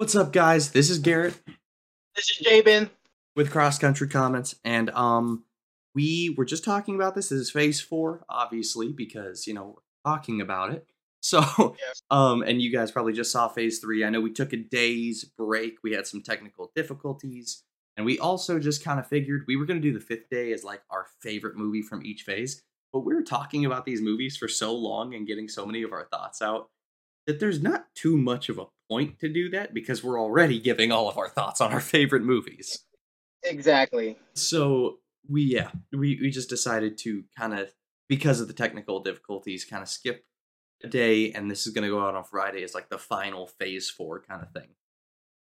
What's up, guys? This is Garrett This is Jabin. with Cross Country Comments, and um, we were just talking about this. This is Phase Four, obviously, because you know we're talking about it. So, Yes. um, and you guys probably just saw Phase Three. I know we took a day's break. We had some technical difficulties, and we also just kind of figured we were going to do the fifth day as like our favorite movie from each phase. But we were talking about these movies for so long and getting so many of our thoughts out that there's not too much of a point to do that because we're already giving all of our thoughts on our favorite movies. Exactly. So we yeah, we we just decided to kind of because of the technical difficulties kind of skip a day and this is going to go out on Friday as like the final phase 4 kind of thing.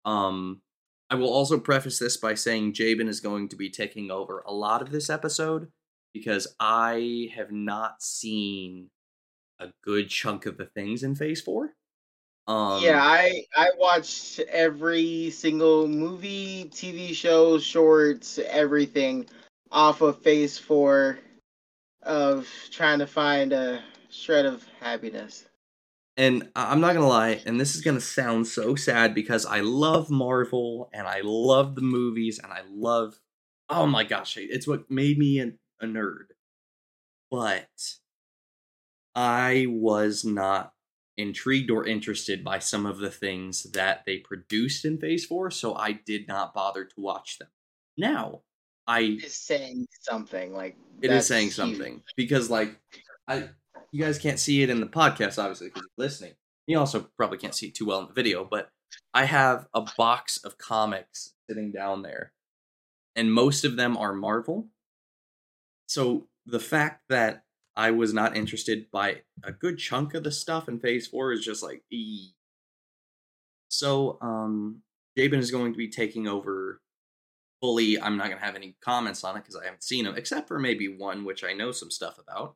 Um I will also preface this by saying Jabin is going to be taking over a lot of this episode because I have not seen a good chunk of the things in phase 4. Um yeah, I I watched every single movie, TV show, shorts, everything off of Phase Four of trying to find a shred of happiness. And I'm not gonna lie, and this is gonna sound so sad because I love Marvel and I love the movies and I love, oh my gosh, it's what made me a, a nerd. But I was not intrigued or interested by some of the things that they produced in Phase 4, so I did not bother to watch them. Now, I Is saying something like it is saying huge. something because like i you guys can't see it in the podcast obviously because you're listening you also probably can't see it too well in the video but i have a box of comics sitting down there and most of them are marvel so the fact that i was not interested by a good chunk of the stuff in phase four is just like ee. so um jabin is going to be taking over fully. I'm not going to have any comments on it because i haven't seen them except for maybe one which i know some stuff about.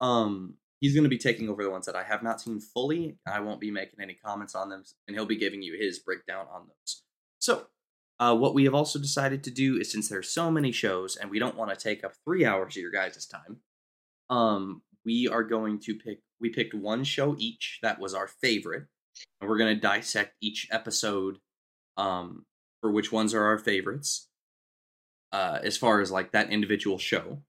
Um he's going to be taking over the ones that i have not seen fully. I won't be making any comments on them and he'll be giving you his breakdown on those. So uh, what we have also decided to do is since there's so many shows and we don't want to take up three hours of your guys' time um we are going to pick we picked one show each that was our favorite and we're going to dissect each episode um for which ones are our favorites uh, as far as like that individual show.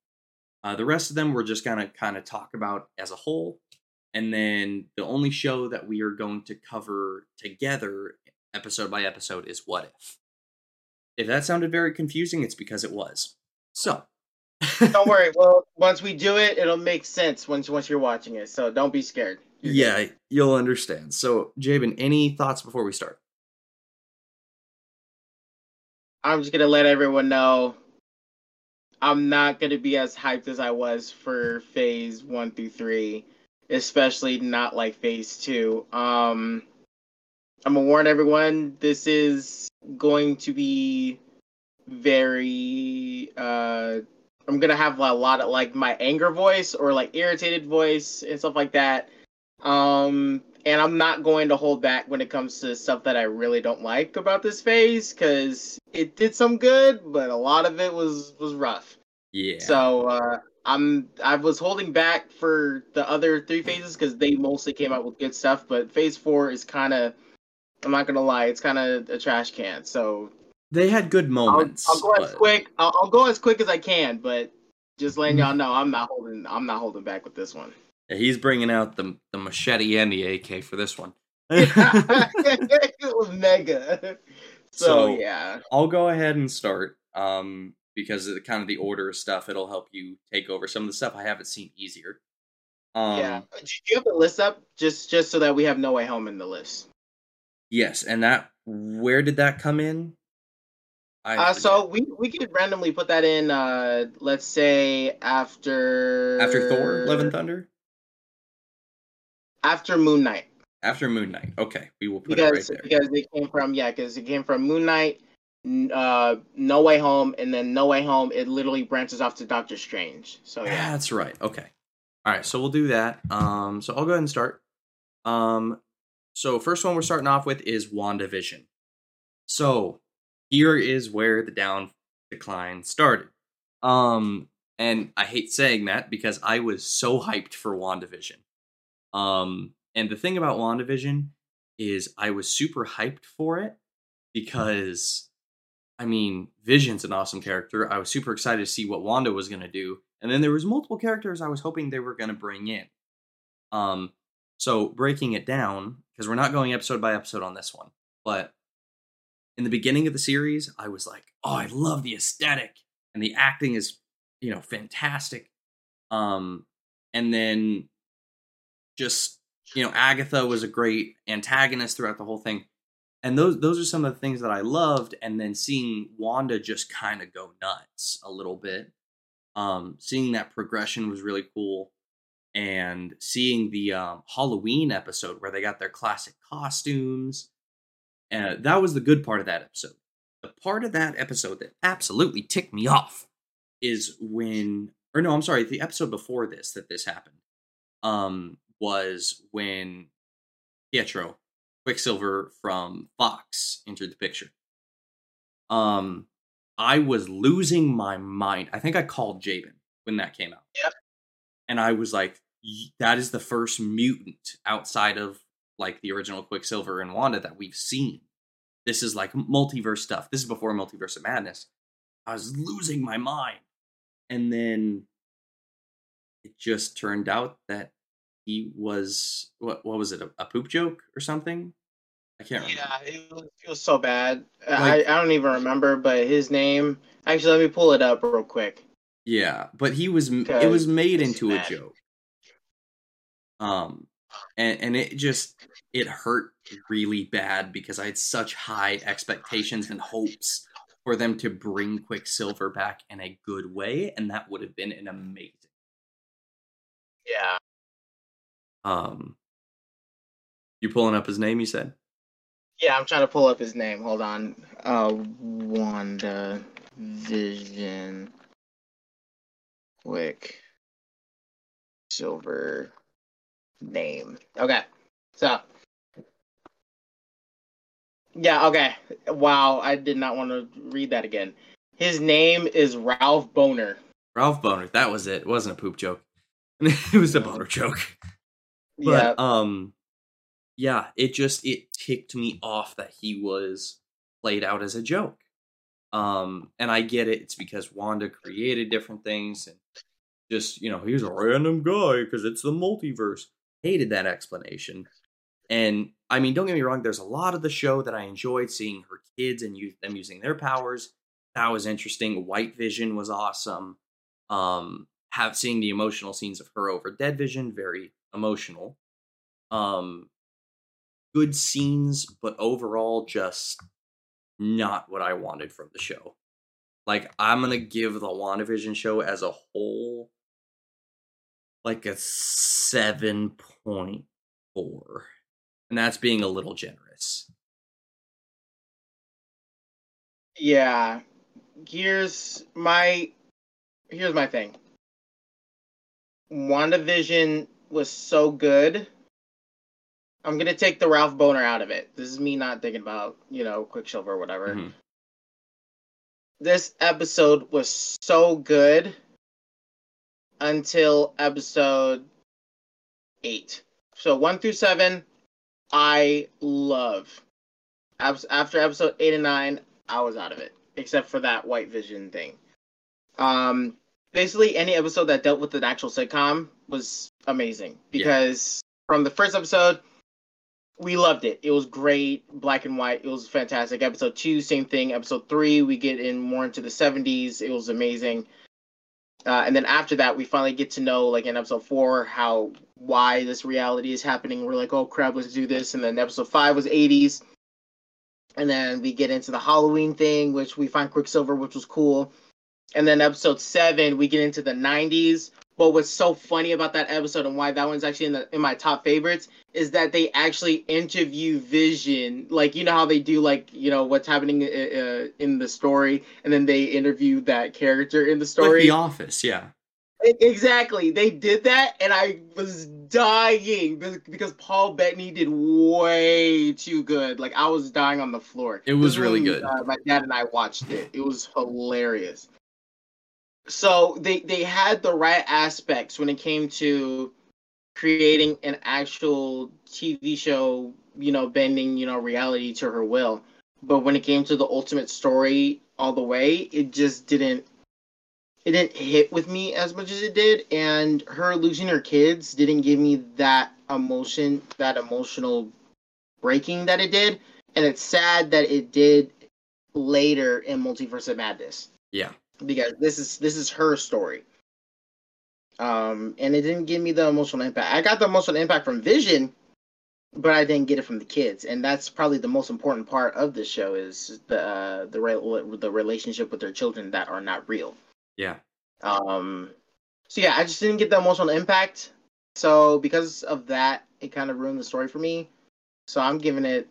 Uh, the rest of them we're just gonna kind of talk about as a whole, and then the only show that we are going to cover together, episode by episode, is What If. If that sounded very confusing, it's because it was. So, Don't worry. Well, once we do it, it'll make sense once once you're watching it. So don't be scared. You're good. yeah, you'll understand. So, Jabin, any thoughts before we start? I'm just gonna let everyone know I'm not gonna be as hyped as I was for phase one through three, especially not like phase two. Um I'm gonna warn everyone this is going to be very uh I'm gonna have a lot of like my anger voice or like irritated voice and stuff like that. Um and I'm not going to hold back when it comes to stuff that I really don't like about this phase because it did some good, but a lot of it was was rough. Yeah. So uh, I'm I was holding back for the other three phases because they mostly came out with good stuff, but phase four is kind of I'm not gonna lie, it's kind of a trash can. So they had good I'll, moments. I'll go as quick. I'll, I'll go as quick as I can, but just letting Mm-hmm. y'all know I'm not holding I'm not holding back with this one. Yeah, he's bringing out the the machete and the AK for this one. it was mega. So, So- yeah. I'll go ahead and start. Um, because of the kind of the order of stuff, it'll help you take over some of the stuff I haven't seen easier. Um, yeah. Did you have the list up just just so that we have No Way Home in the list? Yes, and that where did that come in? Uh, so we we could randomly put that in. Uh, let's say after after Thor, Love and Thunder, after Moon Knight, after Moon Knight. Okay, we will put because it right there. because it came from yeah, because it came from Moon Knight, uh, No Way Home, and then No Way Home. It literally branches off to Doctor Strange. So yeah, That's right. Okay. All right, so we'll do that. Um, so I'll go ahead and start. Um, so first one we're starting off with is WandaVision. So here is where the down decline started. Um, and I hate saying that because I was so hyped for WandaVision. Um, and the thing about WandaVision is I was super hyped for it because I mean, Vision's an awesome character. I was super excited to see what Wanda was going to do. And then there was multiple characters I was hoping they were going to bring in. Um so breaking it down because we're not going episode by episode on this one, but in the beginning of the series, I was like, "Oh, I love the aesthetic and the acting is, you know, fantastic." Um and then just, you know, Agatha was a great antagonist throughout the whole thing and those those are some of the things that I loved. And then seeing Wanda just kind of go nuts a little bit, um, seeing that progression was really cool, and seeing the um, Halloween episode where they got their classic costumes, uh, that was the good part of that episode. The part of that episode that absolutely ticked me off is when, or no, I'm sorry, the episode before this that this happened, um, was when Pietro Quicksilver from Fox entered the picture. Um, I was losing my mind. I think I called Jabin when that came out. Yep. And I was like, that is the first mutant outside of like the original Quicksilver and Wanda that we've seen. This is like multiverse stuff. This is before Multiverse of Madness. I was losing my mind. And then it just turned out that he was what what was it a, a poop joke or something? I can't remember. Yeah, it was, it was so bad. Like, I, I don't even remember, but his name. Actually, let me pull it up real quick. Yeah, but he was. It was made into a joke. Um, and and it just it hurt really bad because I had such high expectations and hopes for them to bring Quicksilver back in a good way, and that would have been an amazing. Yeah. Um. You pulling up his name? You said. Yeah, I'm trying to pull up his name. Hold on. Uh, Wanda Vision. Quick. Silver name. Okay. So. Yeah, okay. Wow, I did not want to read that again. His name is Ralph Boner. Ralph Boner, That was it. It wasn't a poop joke. it was a boner joke. But yeah. um yeah, it just it ticked me off that he was played out as a joke. Um, and I get it; it's because Wanda created different things, and just you know, he's a random guy because it's the multiverse. Hated that explanation, and I mean, don't get me wrong. There's a lot of the show that I enjoyed seeing her kids and them using their powers. That was interesting. White Vision was awesome. Um, have seeing the emotional scenes of her over Dead Vision, very emotional. Um, good scenes, but overall just not what I wanted from the show. Like I'm gonna give the WandaVision show as a whole like a seven point four. And that's being a little generous. Yeah. Here's my here's my thing. WandaVision was so good I'm gonna take the Ralph Boner out of it. This is me not thinking about you know Quicksilver or whatever. Mm-hmm. This episode was so good until episode eight. So one through seven, I love. After episode eight and nine, I was out of it, except for that White Vision thing. Um, basically, any episode that dealt with an actual sitcom was amazing because yeah. from the first episode we loved it. It was great, black and white. It was fantastic. Episode two, same thing. Episode three, we get in more into the seventies. It was amazing. Uh, and then after that, we finally get to know, like in episode four, how why this reality is happening. We're like, oh crap, let's do this. And then episode five was eighties, and then we get into the Halloween thing, which we find Quicksilver, which was cool. And then episode seven, we get into the nineties, but what's so funny about that episode and why that one's actually in the in my top favorites is that they actually interview Vision, like you know how they do, like you know what's happening uh, uh in the story, and then they interview that character in the story. Like the Office, yeah. Exactly, they did that, and I was dying because Paul Bettany did way too good. Like I was dying on the floor. It was really good. Uh, my dad and I watched it. It was hilarious so they they had the right aspects when it came to creating an actual TV show, you know, bending, you know, reality to her will. but when it came to the ultimate story all the way, it just didn't it didn't hit with me as much as it did and her losing her kids didn't give me that emotion that emotional breaking that it did and it's sad that it did later in multiverse of madness Yeah. Because this is this is her story um and it didn't give me the emotional impact i got the emotional impact from vision but i didn't get it from the kids and that's probably the most important part of this show is the uh, the re- the relationship with their children that are not real Yeah. um, so yeah, I just didn't get the emotional impact. So because of that, it kind of ruined the story for me. So I'm giving it.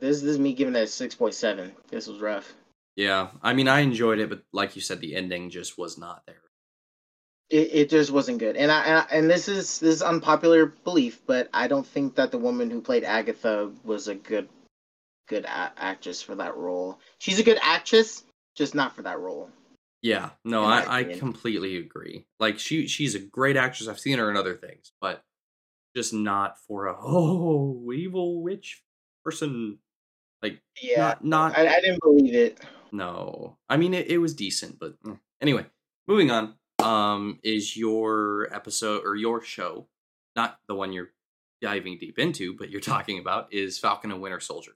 This, this is me giving it a six point seven. This was rough. Yeah. I mean, I enjoyed it, but like you said, the ending just was not there. It, it just wasn't good. And I, and I and this is this is unpopular belief, but I don't think that the woman who played Agatha was a good good a- actress for that role. She's a good actress, just not for that role. Yeah, no, I, I completely agree. Like she she's a great actress. I've seen her in other things, but just not for a oh evil witch person. Like Yeah, not not I, I didn't believe it. No. I mean it, it was decent, but eh. anyway, moving on. Um, is your episode or your show, not the one you're diving deep into, but you're talking about is Falcon and Winter Soldier.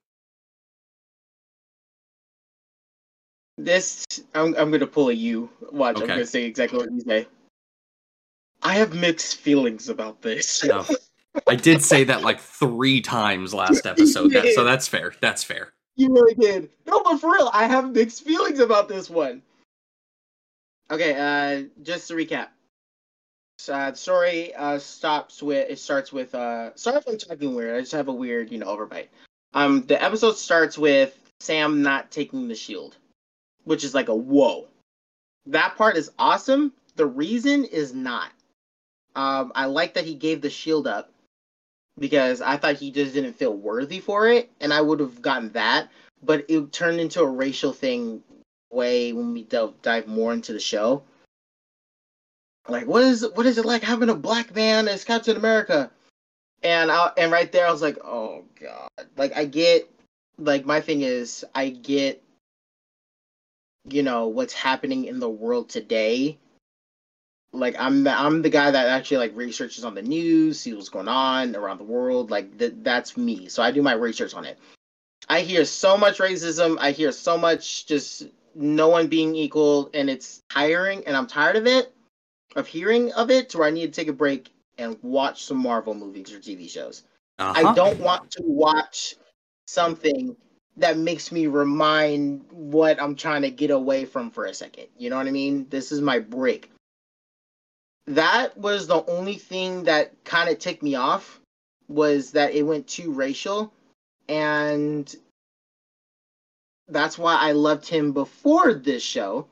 This I'm I'm gonna pull a you. Watch, I'm gonna say exactly what you say. I have mixed feelings about this. No. I did say that like three times last episode, that, so that's fair. That's fair. You really did. No, but for real, I have mixed feelings about this one. Okay, uh, just to recap. Uh, story uh, stops with it starts with uh sorry if I'm talking weird. I just have a weird, you know, overbite. Um the episode starts with Sam not taking the shield, which is like a whoa. That part is awesome. The reason is not. Um I like that he gave the shield up because I thought he just didn't feel worthy for it, and I would have gotten that. But it turned into a racial thing way when we delve, dive more into the show. Like, what is what is it like having a black man as Captain America? And I, and right there, I was like, oh god. Like, I get, like, my thing is, I get, you know, what's happening in the world today like I'm the, I'm the guy that actually like researches on the news, see what's going on around the world. Like th- that's me. So I do my research on it. I hear so much racism. I hear so much just no one being equal, and it's tiring. And I'm tired of it, of hearing of it, to where I need to take a break and watch some Marvel movies or TV shows. Uh-huh. I don't want to watch something that makes me remind what I'm trying to get away from for a second. You know what I mean? This is my break. That was the only thing that kind of ticked me off was that it went too racial and that's why I loved him before this show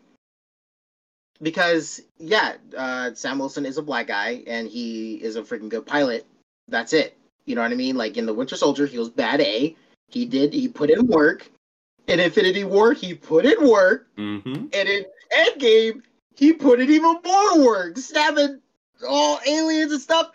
because yeah, uh, Sam Wilson is a black guy and he is a freaking good pilot. That's it. You know what I mean? Like in the Winter Soldier, he was bad A. He did. He put in work. In Infinity War, he put in work. Mm-hmm. And in Endgame, he put in even more work, stabbing all aliens and stuff.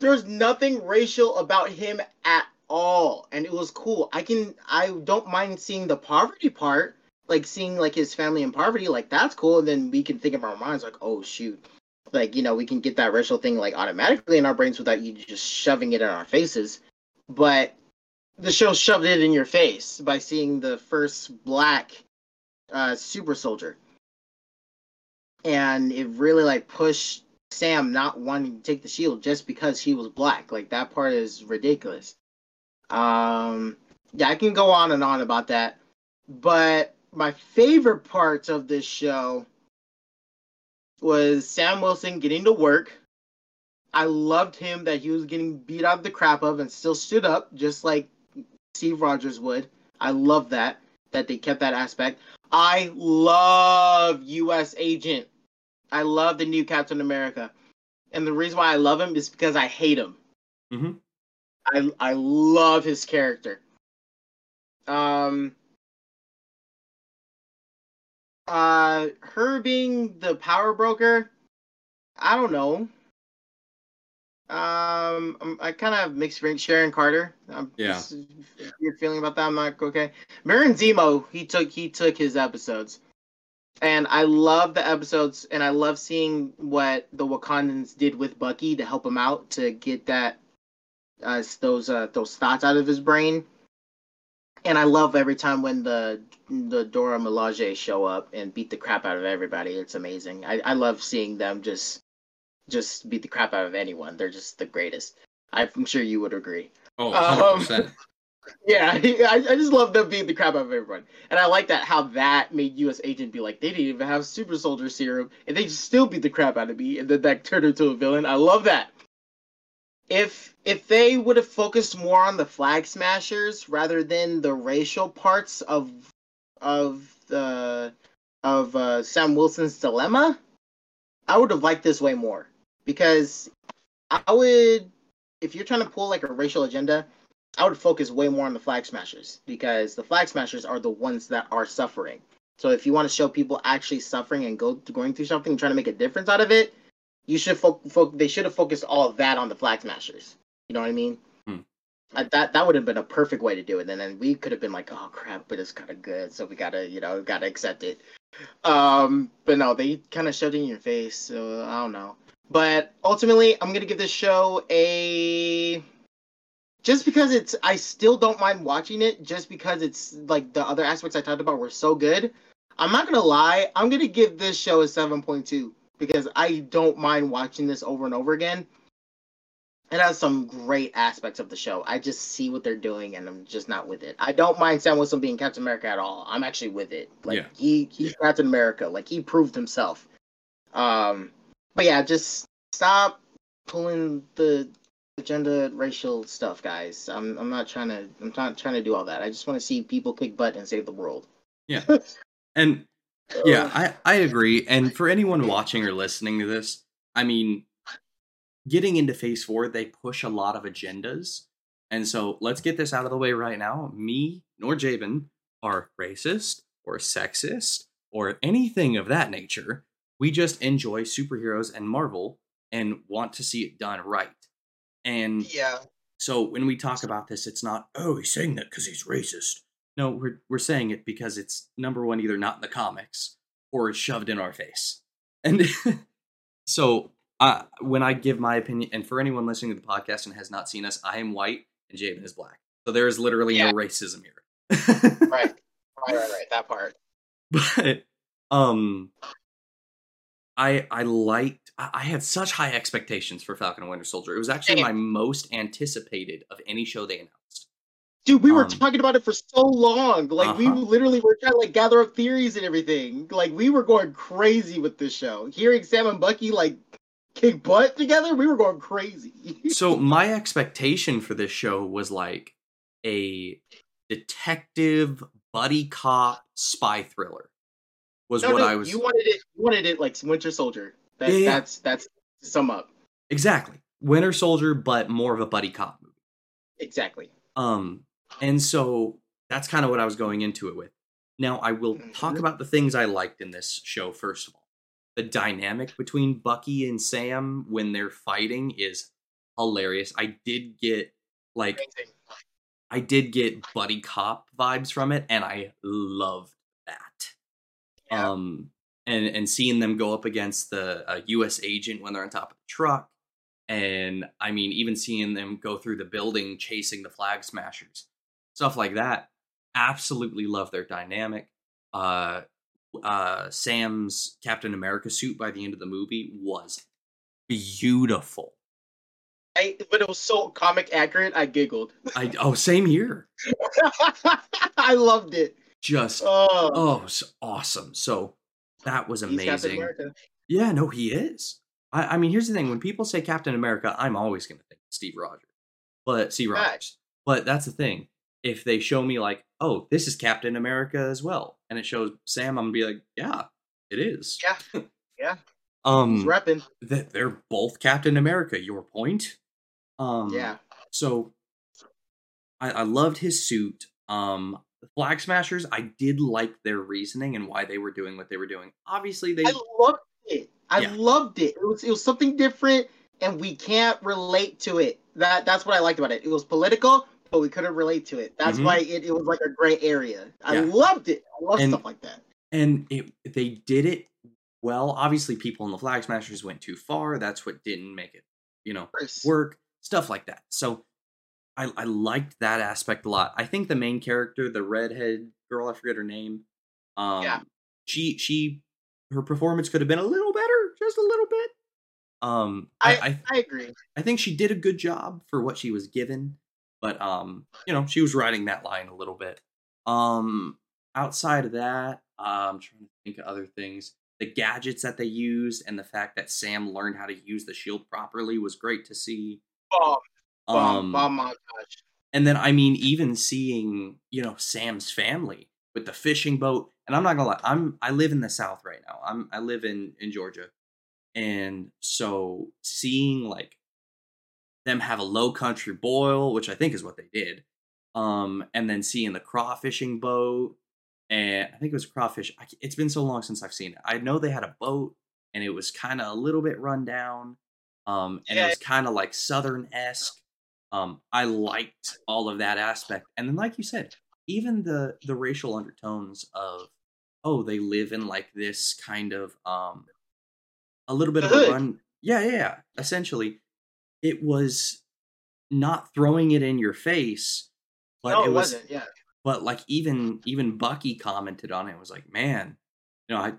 There's nothing racial about him at all, and it was cool. I can, I don't mind seeing the poverty part, like seeing like his family in poverty, like that's cool. And then we can think in our minds like, oh shoot, like you know we can get that racial thing like automatically in our brains without you just shoving it in our faces. But the show shoved it in your face by seeing the first black uh, super soldier and it really like pushed Sam not wanting to take the shield just because he was black. Like that part is ridiculous. Um, yeah, I can go on and on about that, but my favorite parts of this show was Sam Wilson getting to work. I loved him that he was getting beat out of the crap of and still stood up, just like Steve Rogers would. I love that that they kept that aspect. I love U.S. Agent. I love the new Captain America, and the reason why I love him is because I hate him. Mhm. I I love his character. Um. Uh, her being the power broker, I don't know. Um, I kind of have mixed feelings. Sharon Carter. Um, Yeah. You're feeling about that? I'm not okay. Baron Zemo. He took he took his episodes, and I love the episodes, and I love seeing what the Wakandans did with Bucky to help him out to get that uh, those uh, those thoughts out of his brain. And I love every time when the the Dora Milaje show up and beat the crap out of everybody. It's amazing. I, I love seeing them just just beat the crap out of anyone. They're just the greatest. I'm sure you would agree. Oh, Um, 100%. Yeah, I, I just love them beating the crap out of everyone. And I like that how that made US Agent be like, they didn't even have super soldier serum, and they still beat the crap out of me, and then that turned her into a villain. I love that. If if they would have focused more on the flag smashers rather than the racial parts of of the of uh, Sam Wilson's dilemma, I would have liked this way more. Because I would if you're trying to pull like a racial agenda, I would focus way more on the flag smashers because the flag smashers are the ones that are suffering. So if you want to show people actually suffering and go going through something, and trying to make a difference out of it, you should fo- fo- they should have focused all of that on the flag smashers. You know what I mean? Hmm. Uh, that that would have been a perfect way to do it, and then we could have been like, oh crap, but it's kind of good, so we gotta you know gotta accept it. Um, but no, they kind of shoved it in your face, so I don't know. But ultimately, I'm gonna give this show a just because it's I still don't mind watching it just because it's like the other aspects I talked about were so good. I'm not gonna lie, I'm gonna give this show a 7.2 because I don't mind watching this over and over again. It has some great aspects of the show. I just see what they're doing and I'm just not with it. I don't mind Sam Wilson being Captain America at all. I'm actually with it. Like Yeah. he he's Captain America. Like he proved himself. Um but yeah, just stop pulling the agenda racial stuff, guys. I'm I'm not trying to I'm not trying to do all that. I just want to see people kick butt and save the world. Yeah and yeah, I, I agree. And for anyone watching or listening to this, I mean, getting into phase four, they push a lot of agendas. And so let's get this out of the way right now. Me nor Jabin are racist or sexist or anything of that nature. We just enjoy superheroes and Marvel and want to see it done right. And yeah. so when we talk about this, it's not, oh, he's saying that because he's racist. No, we're we're saying it because it's number one, either not in the comics or it's shoved in our face. And so uh, when I give my opinion, and for anyone listening to the podcast and has not seen us, I am white and Jabin is black. So there is literally Yeah. no racism here. Right. Right, right, right. That part. but um I I liked I I had such high expectations for Falcon and Winter Soldier. It was actually Same. my most anticipated of any show they announced. Dude, we were Um, talking about it for so long. Like we Uh-huh. literally were trying to like gather up theories and everything. Like we were going crazy with this show. Hearing Sam and Bucky like kick butt together, we were going crazy. so my expectation for this show was like a detective buddy cop spy thriller was No, what no, I was You wanted it. You wanted it like Winter Soldier. That, Yeah, yeah. That's that's to sum up exactly Winter Soldier, but more of a buddy cop movie. exactly. Um, and so that's kind of what I was going into it with. Now I will talk Mhm. about the things I liked in this show first of all. The dynamic between Bucky and Sam when they're fighting is hilarious. I did get like Amazing. I did get buddy cop vibes from it, and I loved that. Yeah. Um, and and seeing them go up against the uh, U.S. agent when they're on top of the truck, and I mean, even seeing them go through the building chasing the flag smashers, stuff like that. Absolutely love their dynamic. Uh, uh, Sam's Captain America suit by the end of the movie was beautiful. I, but it was so comic accurate. I giggled. I oh, same here. I loved it. Just Oh, Oh, so awesome. So that was he's amazing. Yeah, no, he is. I, I mean, here's the thing: when people say Captain America, I'm always going to think Steve Rogers, but Steve Right. Rogers. But that's the thing: if they show me like, oh, this is Captain America as well, and it shows Sam, I'm gonna be like, yeah, it is. Yeah. Yeah. He's Um, repping. that they're both Captain America. Your point. Um, Yeah. So I, I loved his suit. Um, the Flag Smashers, I did like their reasoning and why they were doing what they were doing. Obviously, they I loved it. I Yeah. loved it. It was it was something different, and we can't relate to it. That that's what I liked about it. It was political, but we couldn't relate to it. That's Mhm. why it, it was like a gray area. I Yeah. loved it. I love stuff like that. and it they did it well. Obviously, people in the Flag Smashers went too far. That's what didn't make it, you know, work. Stuff like that. So I I liked that aspect a lot. I think the main character, the redhead girl, I forget her name. Um, Yeah. she she her performance could have been a little better, just a little bit. Um, I, I I agree. I think she did a good job for what she was given, but um, you know, she was riding that line a little bit. Um, outside of that, uh, I'm trying to think of other things. The gadgets that they used and the fact that Sam learned how to use the shield properly was great to see. Bomb, Um, bomb montage. and then I mean, even seeing you know Sam's family with the fishing boat, and I'm not gonna lie, I'm I live in the South right now. I'm I live in in Georgia, and so seeing like them have a low country boil, which I think is what they did, um, and then seeing the crawfishing boat, and I think it was crawfish. I, it's been so long since I've seen it. I know they had a boat, and it was kind of a little bit run down, um, and it was kind of like Southern esque. Um, I liked all of that aspect, and then, like you said, even the the racial undertones of, oh, they live in like this kind of um, a little bit of a run. Yeah, yeah, yeah. Essentially, it was not throwing it in your face, but no, it it, was. Yeah. but like even even Bucky commented on it and was like, "Man, you know, I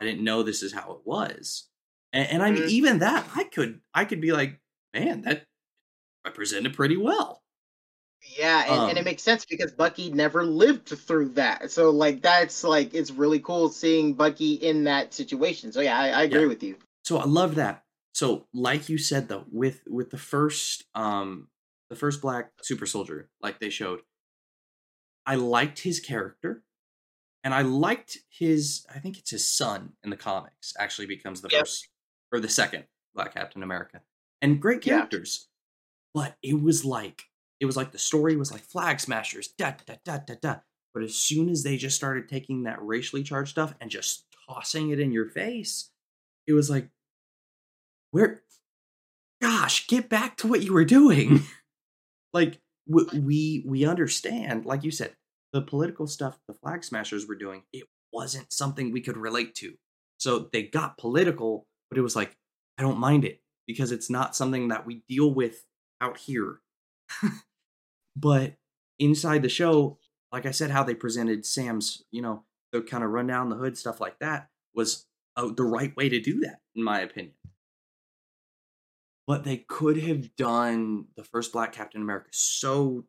I didn't know this is how it was." And, and I mean, Mhm. even that, I could I could be like, "Man, that represented pretty well." Yeah, and, and it Um, makes sense because Bucky never lived through that. So like that's like it's really cool seeing Bucky in that situation. So yeah, I, I agree Yeah. with you. So I love that. So like you said though, with with the first um the first black super soldier, like they showed, I liked his character. And I liked his I think it's his son in the comics actually becomes the Yep. first or the second Black Captain America. And great characters. But it was like it was like the story was like flag smashers, da da da da da. But as soon as they just started taking that racially charged stuff and just tossing it in your face, it was like where gosh get back to what you were doing like we we understand like you said the political stuff the flag smashers were doing it wasn't something we could relate to so they got political but it was like i don't mind it because it's not something that we deal with out here. But inside the show like i said how they presented sam's you know the kind of run down the hood stuff like that was uh, the right way to do that in my opinion. But they could have done the first black captain america so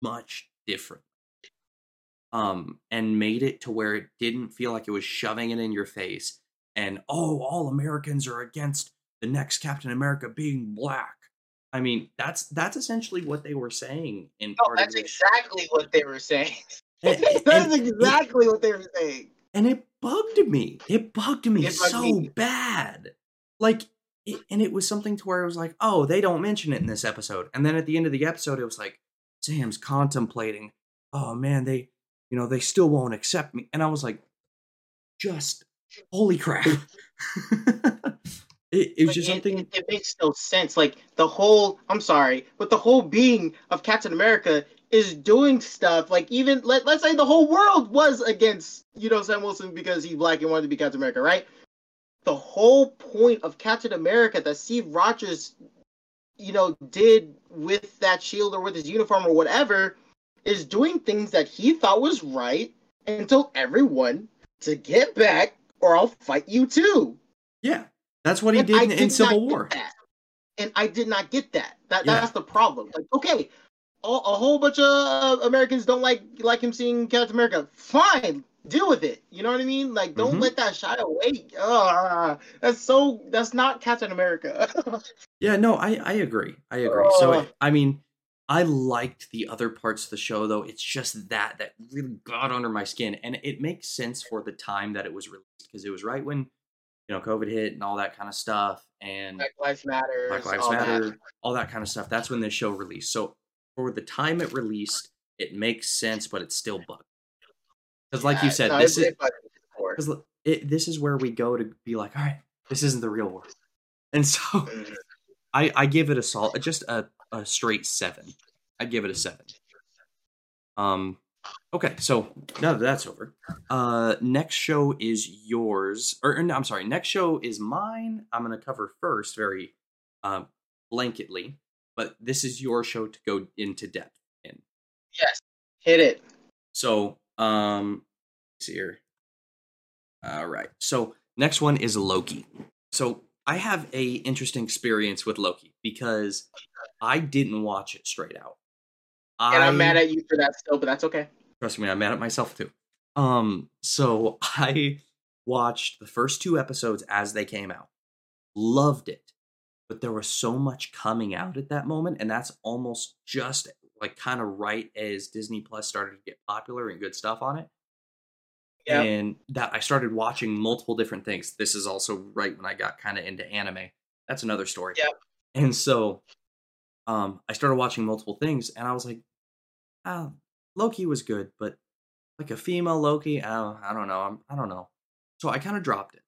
much different um and made it to where it didn't feel like it was shoving it in your face and oh all americans are against the next captain america being black i mean that's that's essentially what they were saying in No, part that's of exactly what they were saying. And- that's exactly what they were saying. and it bugged me. It bugged me It bugged so me. bad. Like, it, and it was something to where it was like, oh, they don't mention it in this episode. And then at the end of the episode, it was like, Sam's contemplating, oh man, they, you know, they still won't accept me. And I was like, just holy crap. it, it was just it, something. It, it makes no sense. Like the whole, I'm sorry, but the whole being of Captain America is doing stuff. Like even let let's say the whole world was against you know Sam Wilson because he's black and wanted to be Captain America, right? The whole point of Captain America that Steve Rogers, you know, did with that shield or with his uniform or whatever, is doing things that he thought was right and told everyone to get back or I'll fight you too. yeah. That's what he did I in, Civil War. And I did not get that. That Yeah. that's the problem. Like, okay, a, a whole bunch of uh, Americans don't like like him seeing Captain America. Fine, deal with it. You know what I mean? Like, don't Mhm. let that shy away. Ugh, that's so. That's not Captain America. Yeah, no, I I agree. I agree. So I mean, I liked the other parts of the show though. It's just that that really got under my skin, and it makes sense for the time that it was released because it was right when you know COVID hit and all that kind of stuff, and Black Lives Matter. Black Lives Matter, all that kind of stuff. That's when this show released. So for the time it released, it makes sense, but it's still bugged. Because, like you said, this is because it, this is where we go to be like, all right, this isn't the real world, and so Mm-hmm. I I give it a solid, just a a straight seven. I'd give it a seven. Um, okay, so now that that's over, uh, next show is yours, or, or no, I'm sorry, next show is mine. I'm gonna cover first, very, uh, blanketly, but this is your show to go into depth in. Yes, hit it. So, um, see here. All right. So next one is Loki. So I have a interesting experience with Loki because I didn't watch it straight out. And I, I'm mad at you for that still, but that's okay. Trust me, I'm mad at myself too. Um, so I watched the first two episodes as they came out. Loved it. But there was so much coming out at that moment, and that's almost just like kind of right as Disney Plus started to get popular and good stuff on it. Yep. And that I started watching multiple different things. This is also right when I got kind of into anime. That's another story. Yep. And so um I started watching multiple things and I was like, oh, Loki was good, but like a female Loki, oh, I don't know. I'm, I don't know. So I kind of dropped it.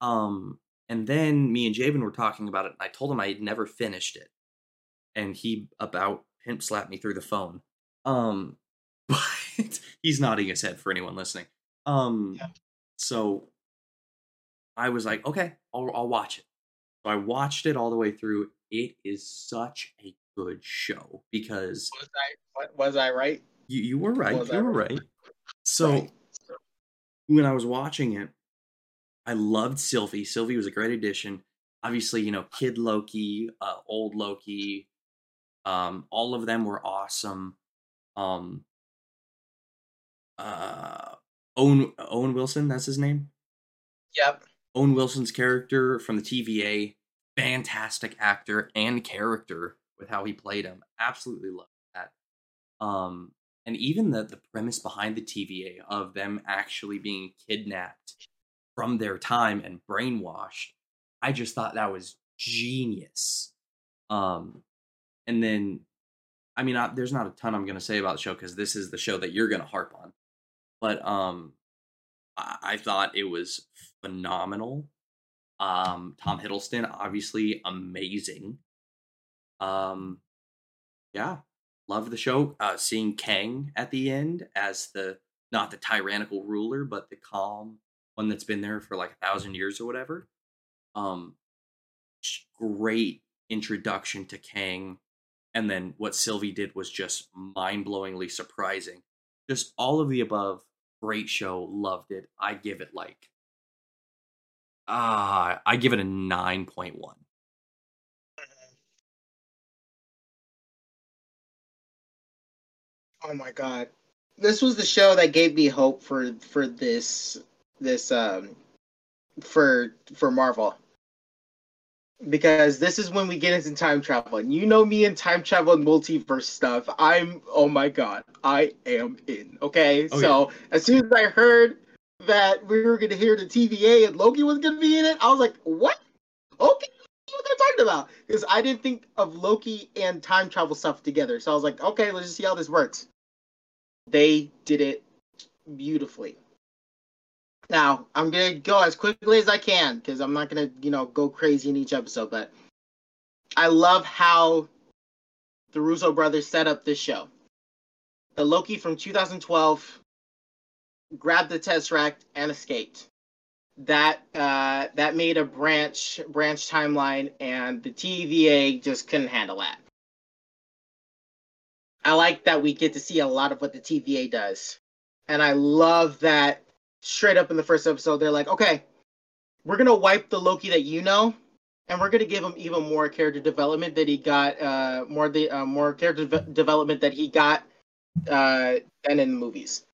Um, and then me and Jabin were talking about it, and I told him I had never finished it, and he about pimp slapped me through the phone. Um, but he's nodding his head for anyone listening. Um, Yeah. so I was like, okay, I'll I'll watch it. So I watched it all the way through. It is such a good show because Was I was I right? you, you were right. Was You I were right? right. So Right. when I was watching it, I loved Sylvie. Sylvie was a great addition. Obviously, you know, Kid Loki, uh, Old Loki, um, all of them were awesome. Um, uh, Owen Owen Wilson, that's his name. Yep. Owen Wilson's character from the TVA, fantastic actor and character with how he played him. Absolutely love that. Um, and even the the premise behind the TVA of them actually being kidnapped from their time and brainwashed, I just thought that was genius. Um, and then, I mean, I, there's not a ton I'm gonna say about the show because this is the show that you're gonna harp on, but um, I, I thought it was phenomenal. Um, Tom Hiddleston, obviously amazing. Um, yeah, love the show. Uh, seeing Kang at the end as the not the tyrannical ruler, but the calm one that's been there for like a thousand years or whatever. Um, great introduction to Kang, and then what Sylvie did was just mind blowingly surprising. Just all of the above. Great show, loved it. I give it like ah, I give it a nine point one. Oh my god. This was the show that gave me hope for for this this um for for Marvel. Because this is when we get into time travel. And you know me and time travel and multiverse stuff. I'm oh my god. I am in. Okay? Oh, so as soon as I heard that we were gonna hear the TVA and Loki was gonna be in it, I was like, what? Okay. What they're talking about because I didn't think of Loki and time travel stuff together. So I was like, okay, let's just see how this works. They did it beautifully. Now I'm gonna go as quickly as I can because I'm not gonna, you know, go crazy in each episode. But I love how the Russo brothers set up this show. The Loki from 2012 grabbed the Tesseract and escaped. That uh, that made a branch branch timeline, and the TVA just couldn't handle that. I like that we get to see a lot of what the TVA does. And I love that straight up in the first episode, they're like, okay, we're to wipe the Loki that you know, and we're to give him even more character development that he got, uh, more the uh, more character de- development that he got uh, than in the movies.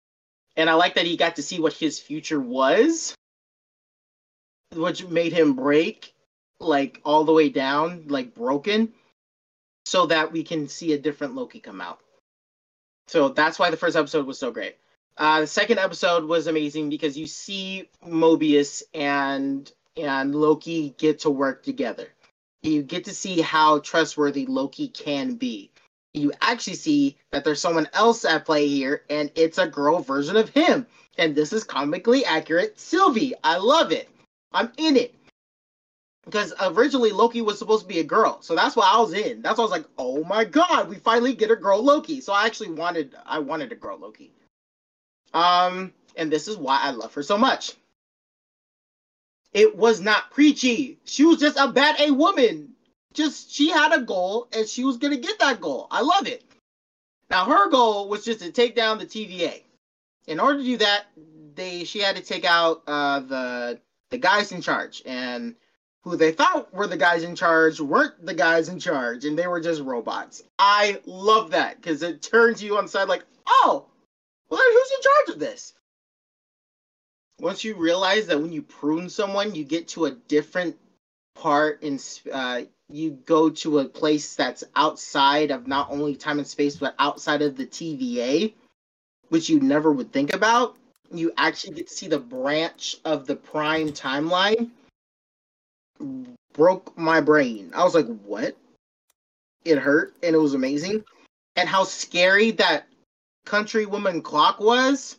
And I like that he got to see what his future was, which made him break like all the way down, like broken so that we can see a different Loki come out. So that's why the first episode was so great. Uh, the second episode was amazing because you see Mobius and and Loki get to work together. You get to see how trustworthy Loki can be. You actually see that there's someone else at play here, and it's a girl version of him. And this is comically accurate Sylvie. I love it. I'm in it. because originally Loki was supposed to be a girl, so that's why I was in. That's why I was like, oh my god, we finally get a girl Loki. So I actually wanted, I wanted a girl Loki. Um, and this is why I love her so much. It was not preachy. She was just a bad A woman. Just she had a goal and she was gonna get that goal. I love it. Now her goal was just to take down the TVA. In order to do that, they she had to take out uh, the the guys in charge and who they thought were the guys in charge weren't the guys in charge and they were just robots. I love that because it turns you on the side like, oh, well, who's in charge of this? Once you realize that when you prune someone, you get to a different part in, uh, you go to a place that's outside of not only time and space, but outside of the TVA, which you never would think about. You actually get to see the branch of the prime timeline broke my brain. I was like, what? It hurt and it was amazing. And how scary that countrywoman clock was.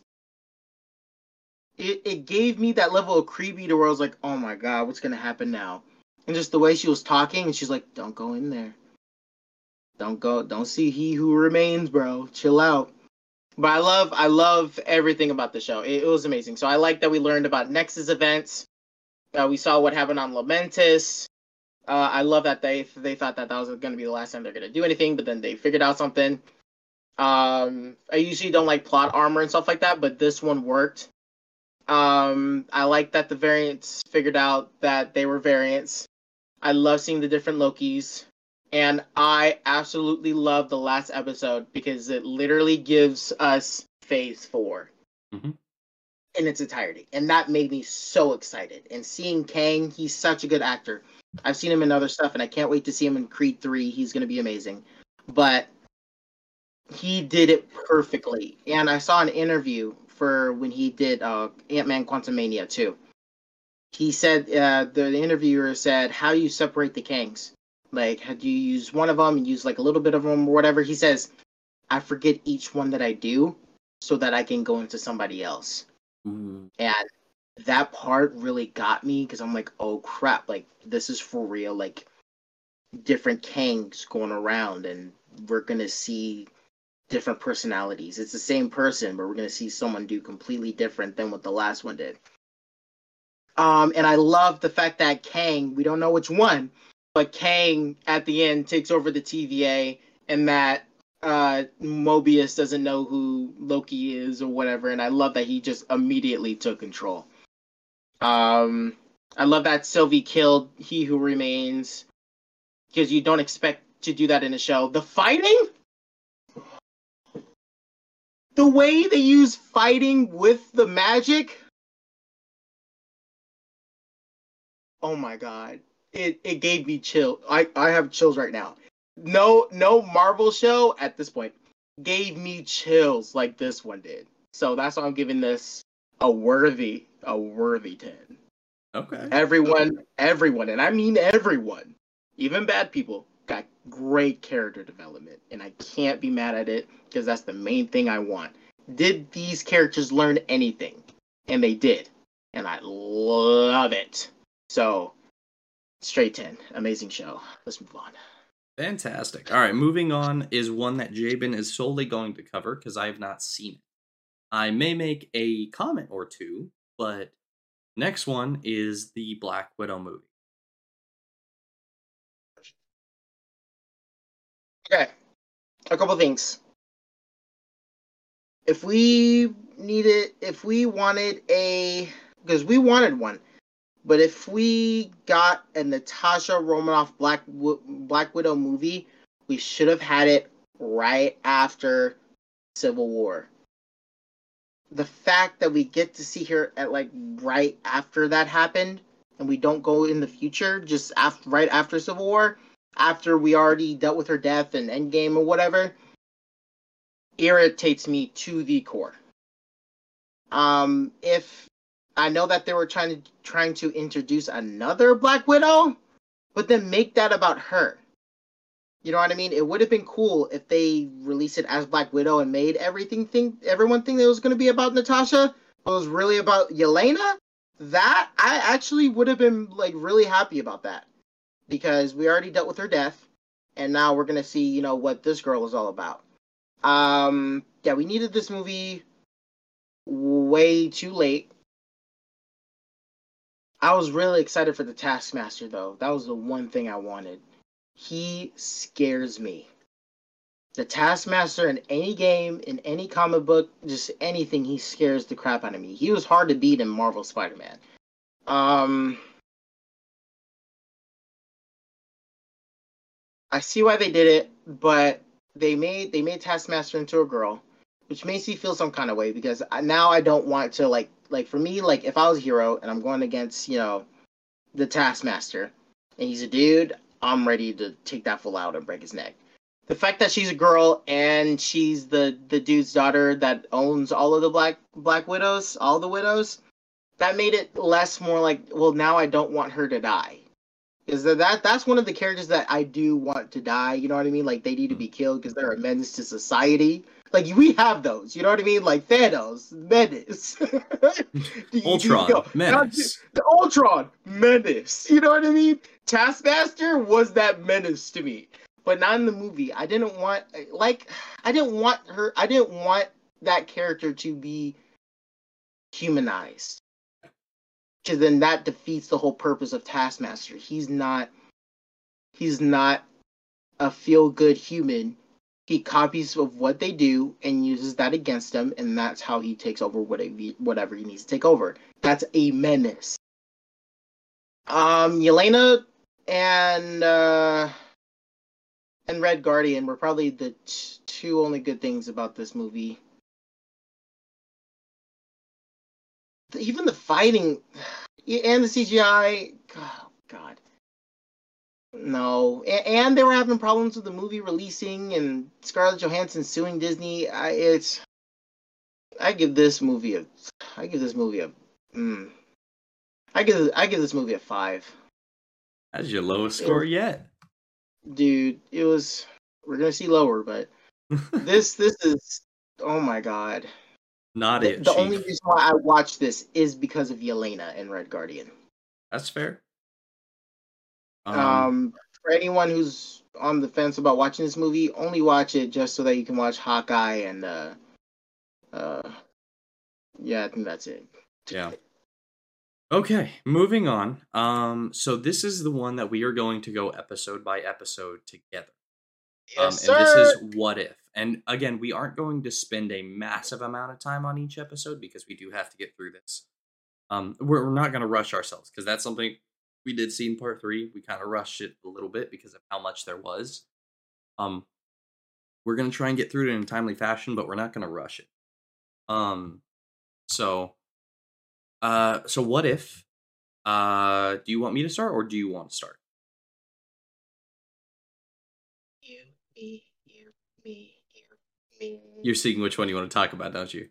It, it gave me that level of creepy to where I was like, oh my god, what's gonna happen now? And just the way she was talking, and she's like, don't go in there. Don't go, don't see he who remains, bro. Chill out. But I love, I love everything about the show. It, it was amazing. So I like that we learned about Nexus events. Uh, we saw what happened on Lamentis. Uh, I love that they they thought that that was going to be the last time they're going to do anything, but then they figured out something. Um, I usually don't like plot armor and stuff like that, but this one worked. Um, I like that the variants figured out that they were variants. I love seeing the different Lokis, and I absolutely love the last episode because it literally gives us Phase 4 Mhm. in its entirety, and that made me so excited. And seeing Kang, he's such a good actor. I've seen him in other stuff, and I can't wait to see him in Creed 3. He's going to be amazing. But he did it perfectly. And I saw an interview for when he did uh, Ant Man Quantumania too. He said, uh, the interviewer said, How do you separate the Kangs? Like, do you use one of them and use like a little bit of them or whatever? He says, I forget each one that I do so that I can go into somebody else. Ooh. And that part really got me because I'm like, oh crap, like this is for real. Like different Kangs going around, and we're gonna see different personalities. It's the same person, but we're gonna see someone do completely different than what the last one did. Um, and I love the fact that Kang, we don't know which one, but Kang at the end takes over the TVA, and that uh Mobius doesn't know who Loki is or whatever, and I love that he just immediately took control. Um I love that Sylvie killed He Who Remains because you don't expect to do that in a show. The fighting, the way they use fighting with the magic. Oh my god. It it gave me chill. I I have chills right now. No no Marvel show at this point gave me chills like this one did. So that's why I'm giving this a worthy a worthy 10. Okay. Everyone, everyone, and I mean everyone, even bad people, got great character development, and I can't be mad at it because that's the main thing I want. Did these characters learn anything? And they did, and I love it. So, straight 10. Amazing show. Let's move on. Fantastic. All right, moving on is one that Jabin is solely going to cover because I have not seen it. I may make a comment or two, but next one is the Black Widow movie. Okay, a couple things. If we needed, if we wanted a, because we wanted one, but if we got a Natasha Romanoff Black Black Widow movie, we should have had it right after Civil War. The fact that we get to see her at like right after that happened, and we don't go in the future, just after right after Civil War, after we already dealt with her death and Endgame or whatever, irritates me to the core. Um, if I know that they were trying to trying to introduce another Black Widow, but then make that about her. You know what I mean? It would have been cool if they released it as Black Widow and made everything think everyone think that it was going to be about Natasha, but it was really about Yelena. that I actually would have been like really happy about that because we already dealt with her death, and now we're gonna see you know what this girl is all about. Um, yeah, we needed this movie way too late. I was really excited for the Taskmaster though. That was the one thing I wanted. He scares me. The Taskmaster in any game, in any comic book, just anything, he scares the crap out of me. He was hard to beat in Marvel Spider-Man. Um, I see why they did it, but they made they made Taskmaster into a girl, which makes me feel some kind of way because now I don't want to like like for me like if I was a hero and I'm going against you know the Taskmaster and he's a dude, I'm ready to take that full out and break his neck. The fact that she's a girl and she's the the dude's daughter that owns all of the black black widows, all the widows, that made it less more like well now I don't want her to die is that, that that's one of the characters that I do want to die. You know what I mean? Like they need to be mm. killed because they're a menace to society. Like we have those. You know what I mean? Like Thanos, menace. Ultron, you know, menace. The Ultron, menace. You know what I mean? Taskmaster was that menace to me, but not in the movie. I didn't want like I didn't want her. I didn't want that character to be humanized because then that defeats the whole purpose of Taskmaster. He's not he's not a feel good human. He copies of what they do and uses that against them, and that's how he takes over whatever he needs to take over. That's a menace. Um, Yelena and uh, and Red Guardian were probably the t- two only good things about this movie. even the fighting and the CGI. Oh, God. No, and they were having problems with the movie releasing and Scarlett Johansson suing Disney. I, it's, I give this movie a, I give this movie a, mm, I give I give this movie a five. That's your lowest score it, yet, dude. It was. We're gonna see lower, but this this is. Oh my god. Not the, it. The Chief. only reason why I watched this is because of Yelena and Red Guardian. That's fair. Um, um, for anyone who's on the fence about watching this movie, only watch it just so that you can watch Hawkeye and uh, uh, yeah, I think that's it. Yeah. Okay, moving on. Um, so this is the one that we are going to go episode by episode together. Yes, um, and sir. this is what if. And again, we aren't going to spend a massive amount of time on each episode because we do have to get through this. Um, we're, we're not going to rush ourselves because that's something we did see in part three. We kind of rushed it a little bit because of how much there was. Um, we're going to try and get through it in a timely fashion, but we're not going to rush it. Um, so, uh, so what if? Uh, do you want me to start or do you want to start? You, me, you, me you, me. You're seeing which one you want to talk about, don't you?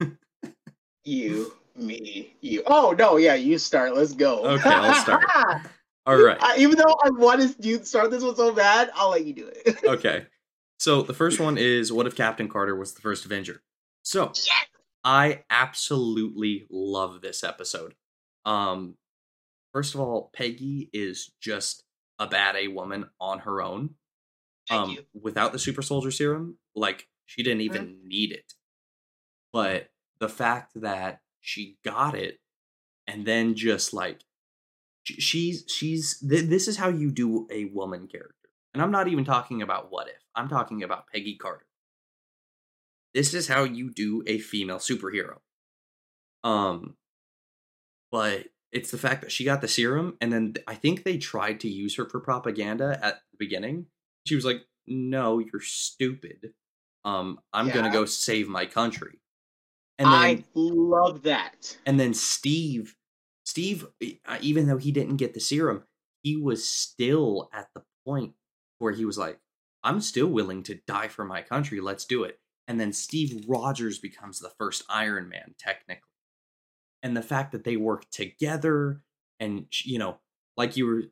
you, me, you. Oh no, yeah, you start. Let's go. Okay, I'll start. All right. Uh, even though I wanted you to start this one so bad, I'll let you do it. okay. So the first one is what if Captain Carter was the first Avenger? So yes! I absolutely love this episode. Um, first of all, Peggy is just a bad A woman on her own um, without the super soldier serum, like she didn't even mm-hmm. need it. But the fact that she got it and then just like she's she's th- this is how you do a woman character. And I'm not even talking about what if. I'm talking about Peggy Carter. This is how you do a female superhero. Um but it's the fact that she got the serum and then I think they tried to use her for propaganda at the beginning she was like, "No, you're stupid. Um, I'm yeah. gonna go save my country." And then, I love that. And then Steve, Steve, uh, even though he didn't get the serum, he was still at the point where he was like, "I'm still willing to die for my country. Let's do it." And then Steve Rogers becomes the first Iron Man, technically. And the fact that they work together, and you know, like you were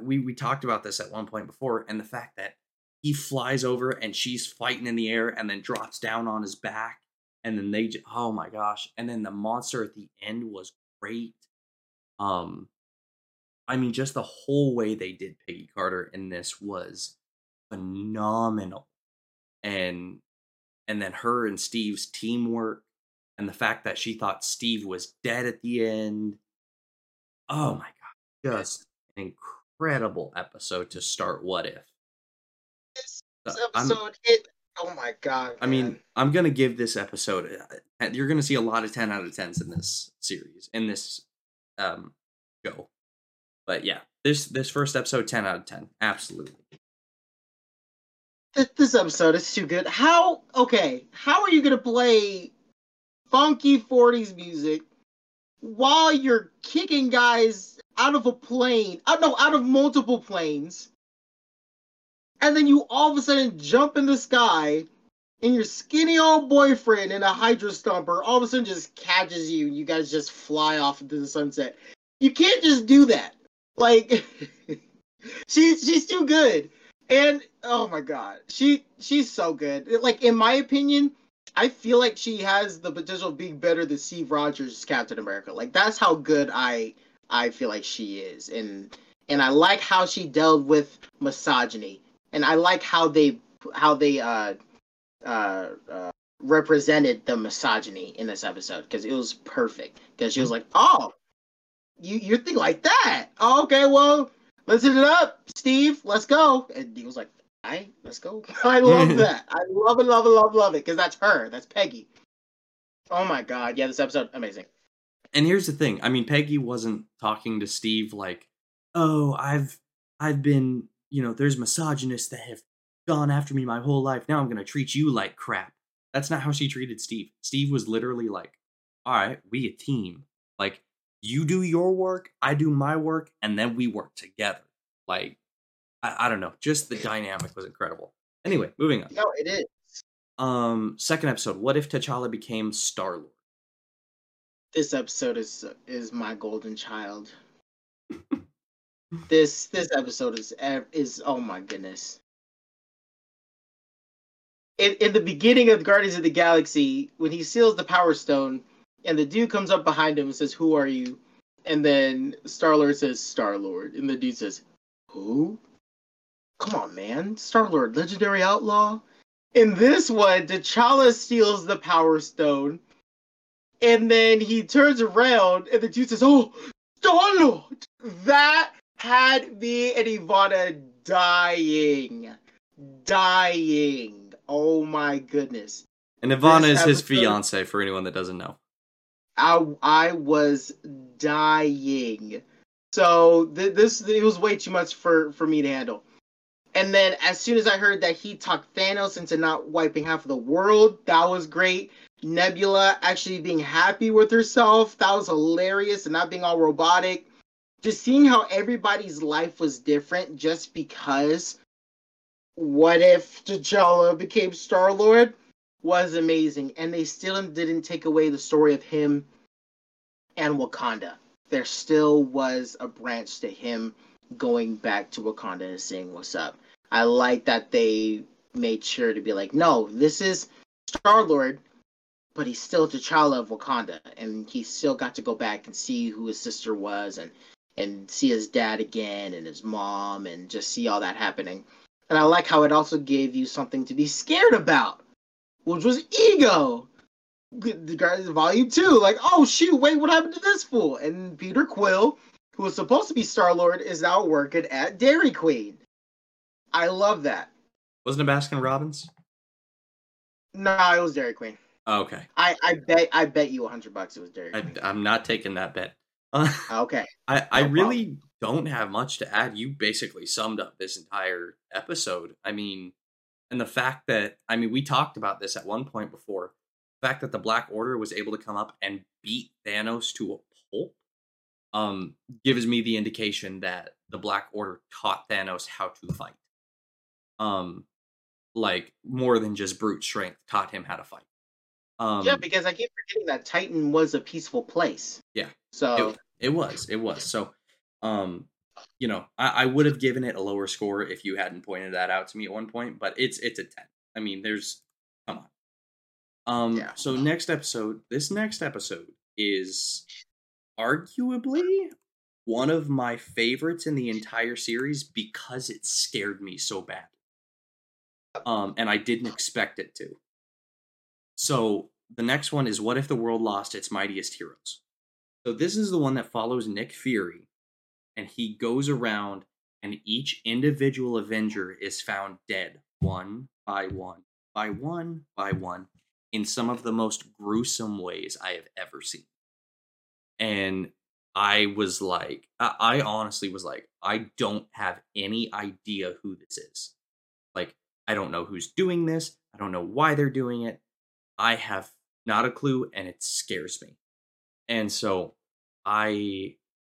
we we talked about this at one point before and the fact that he flies over and she's fighting in the air and then drops down on his back and then they j- oh my gosh and then the monster at the end was great. Um i mean just the whole way they did peggy carter in this was phenomenal. And and then her and steve's teamwork and the fact that she thought steve was dead at the end. Oh my god just an incredible episode to start what if. This Uh, I'm- episode, it. Oh my god. I mean. I'm gonna give this episode. uh, You're gonna see a lot of ten out of tens in this series, in this um show. But yeah, this this first episode, ten out of ten, absolutely. Th- this episode is too good. How? Okay, how are you gonna play funky '40s music while you're kicking guys out of a plane? Uh, no, out of multiple planes, and then you all of a sudden jump in the sky, and your skinny old boyfriend in a Hydra stomper all of a sudden just catches you, and you guys just fly off into the sunset. You can't just do that. Like, she's she's too good. And oh my god, she she's so good. Like in my opinion, I feel like she has the potential of being better than Steve Rogers Captain America. Like that's how good I I feel like she is. And and I like how she dealt with misogyny. And I like how they how they uh uh, uh represented the misogyny in this episode because it was perfect. Because she was like, "Oh, you you think like that? Oh, okay, well, let's hit it up, Steve. Let's go. And he was like, all right, let's go. I love that. I love it, love it, love, love it. Because that's her. That's Peggy. Oh my god. Yeah, this episode, amazing. And here's the thing. I mean, Peggy wasn't talking to Steve like, "Oh, I've I've been, you know, there's misogynists that have gone after me my whole life. Now I'm gonna treat you like crap." That's not how she treated Steve. Steve was literally like, "All right, we a team. Like, you do your work, I do my work, and then we work together." Like, I, I don't know. Just the dynamic was incredible. Anyway, moving on. No, it is. Um, second episode. What if T'Challa became Star Lord? This episode is is my golden child. This this episode is is oh my goodness. In in the beginning of Guardians of the Galaxy, when he seals the Power Stone, and the dude comes up behind him and says, "Who are you?" And then Star Lord says, "Star Lord," and the dude says, "Who?" Come on, man, Star Lord, legendary outlaw. In this one, T'Challa steals the Power Stone, and then he turns around, and the dude says, "Oh, Star Lord!" That had me and Ivana dying, dying. Oh my goodness. And Ivana This is his episode- fiance for anyone that doesn't know. I I was dying. So th- this it was way too much for for me to handle. And then as soon as I heard that he talked Thanos into not wiping half of the world, that was great. Nebula actually being happy with herself, that was hilarious and not being all robotic. Just seeing how everybody's life was different just because what if T'Challa became Star Lord? was amazing, and they still didn't take away the story of him and Wakanda. There still was a branch to him going back to Wakanda and saying what's up. I like that they made sure to be like, no, this is Star Lord, but he's still T'Challa of Wakanda, and he still got to go back and see who his sister was, and and see his dad again and his mom, and just see all that happening. And I like how it also gave you something to be scared about which was ego. The Guardians Volume Two, like, oh shoot, wait, what happened to this fool? And Peter Quill, who was supposed to be Star Lord, is now working at Dairy Queen. I love that. Wasn't it Baskin Robbins? No, it was Dairy Queen. Oh, okay. I, I bet I bet you a hundred bucks it was Dairy I, Queen. I'm not taking that bet. Uh, okay. I, I No really don't have much to add. You basically summed up this entire episode. I mean, and the fact that, I mean, we talked about this at one point before. The fact that the Black Order was able to come up and beat Thanos to a pulp um, gives me the indication that the Black Order taught Thanos how to fight. Um, like more than just brute strength, taught him how to fight. Um, yeah, because I keep forgetting that Titan was a peaceful place. Yeah. So it, it was it was so um you know I, I would have given it a lower score if you hadn't pointed that out to me at one point but it's it's a 10 i mean there's come on Um, Yeah. so next episode, this next episode is arguably one of my favorites in the entire series because it scared me so bad. Um, and I didn't expect it to. So the next one is What If the World Lost Its Mightiest Heroes? So this is the one that follows Nick Fury, and he goes around, and each individual Avenger is found dead one by one, by one, by one, in some of the most gruesome ways I have ever seen. And I was like, I, honestly was like, I don't have any idea who this is. Like, I don't know who's doing this. I don't know why they're doing it. I have not a clue, and it scares me. And so I,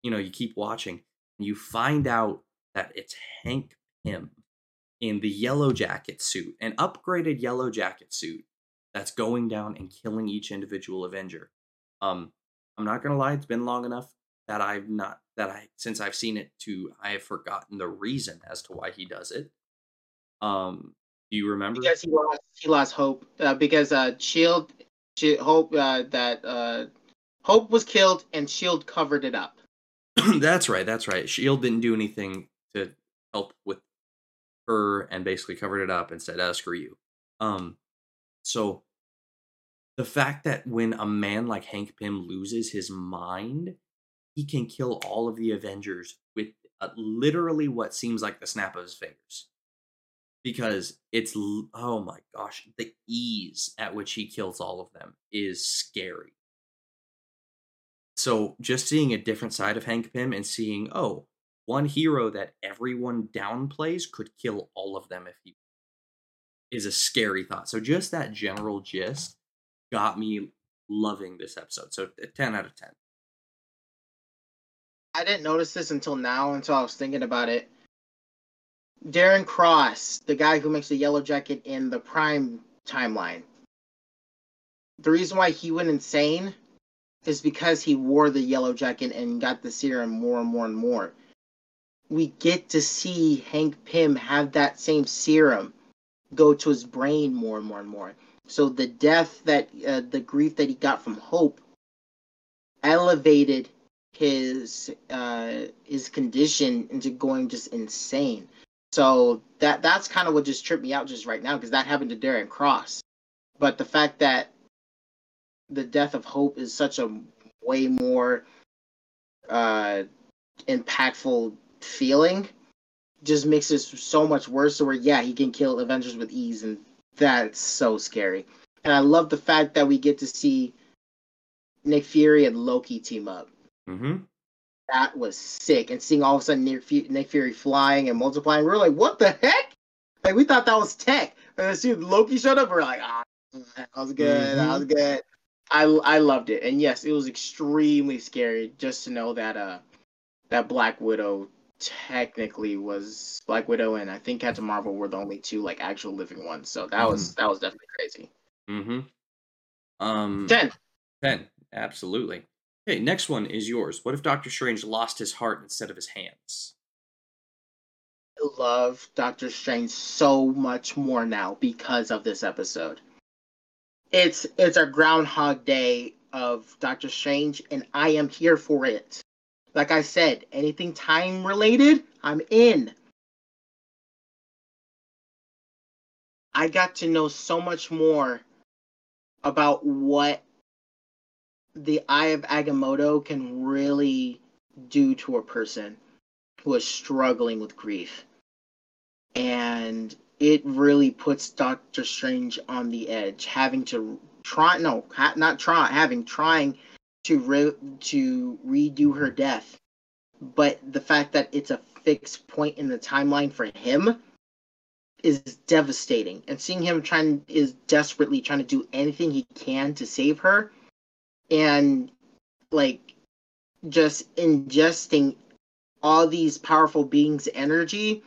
you know, you keep watching, and you find out that it's Hank Pym in the yellow jacket suit, an upgraded yellow jacket suit that's going down and killing each individual Avenger. Um, I'm not gonna lie, it's been long enough that I've not that I since I've seen it to I have forgotten the reason as to why he does it. Um, do you remember? Because he lost, he lost hope. Uh, because uh, Shield, Shi Hope uh, that uh, Hope was killed and Shield covered it up. that's right. That's right. Shield didn't do anything to help with her, and basically covered it up and said, "Uh, screw you." Um, so the fact that when a man like Hank Pym loses his mind, he can kill all of the Avengers with uh, literally what seems like the snap of his fingers. Because it's oh my gosh, the ease at which he kills all of them is scary. So just seeing a different side of Hank Pym and seeing, oh, one hero that everyone downplays could kill all of them if he is a scary thought. So just that general gist got me loving this episode. So a 10 out of 10. I didn't notice this until now, until I was thinking about it. Darren Cross, the guy who makes the yellow jacket in the Prime timeline, the reason why he went insane is because he wore the yellow jacket and got the serum more and more and more. We get to see Hank Pym have that same serum go to his brain more and more and more. So the death that, uh, the grief that he got from Hope elevated his uh his condition into going just insane. So that that's kind of what just tripped me out just right now because that happened to Darren Cross. But the fact that the death of Hope is such a way more uh impactful feeling just makes it so much worse where yeah he can kill Avengers with ease and that's so scary. And I love the fact that we get to see Nick Fury and Loki team up Mm-hmm. That was sick. And seeing all of a sudden Nick, Fu- Nick Fury flying and multiplying, we were like, what the heck? Like, we thought that was tech. And as soon as Loki showed up, we are like, ah, that was good. That was good. I, I loved it. And yes, it was extremely scary just to know that uh that Black Widow technically was Black Widow and I think Captain Marvel were the only two like actual living ones. So that was that was definitely crazy. Mm-hmm. Um, Ten. 10. Absolutely. Okay, next one is yours. What if Doctor Strange lost his heart instead of his hands? I love Doctor Strange so much more now because of this episode. It's it's a Groundhog Day of Doctor Strange, and I am here for it. Like I said, anything time related, I'm in. I got to know so much more about what the Eye of Agamotto can really do to a person who is struggling with grief. And it really puts Doctor Strange on the edge, having to try no, ha- not try, having trying to re- to redo her death. But the fact that it's a fixed point in the timeline for him is devastating. And seeing him trying is desperately trying to do anything he can to save her and like just ingesting all these powerful beings' energy,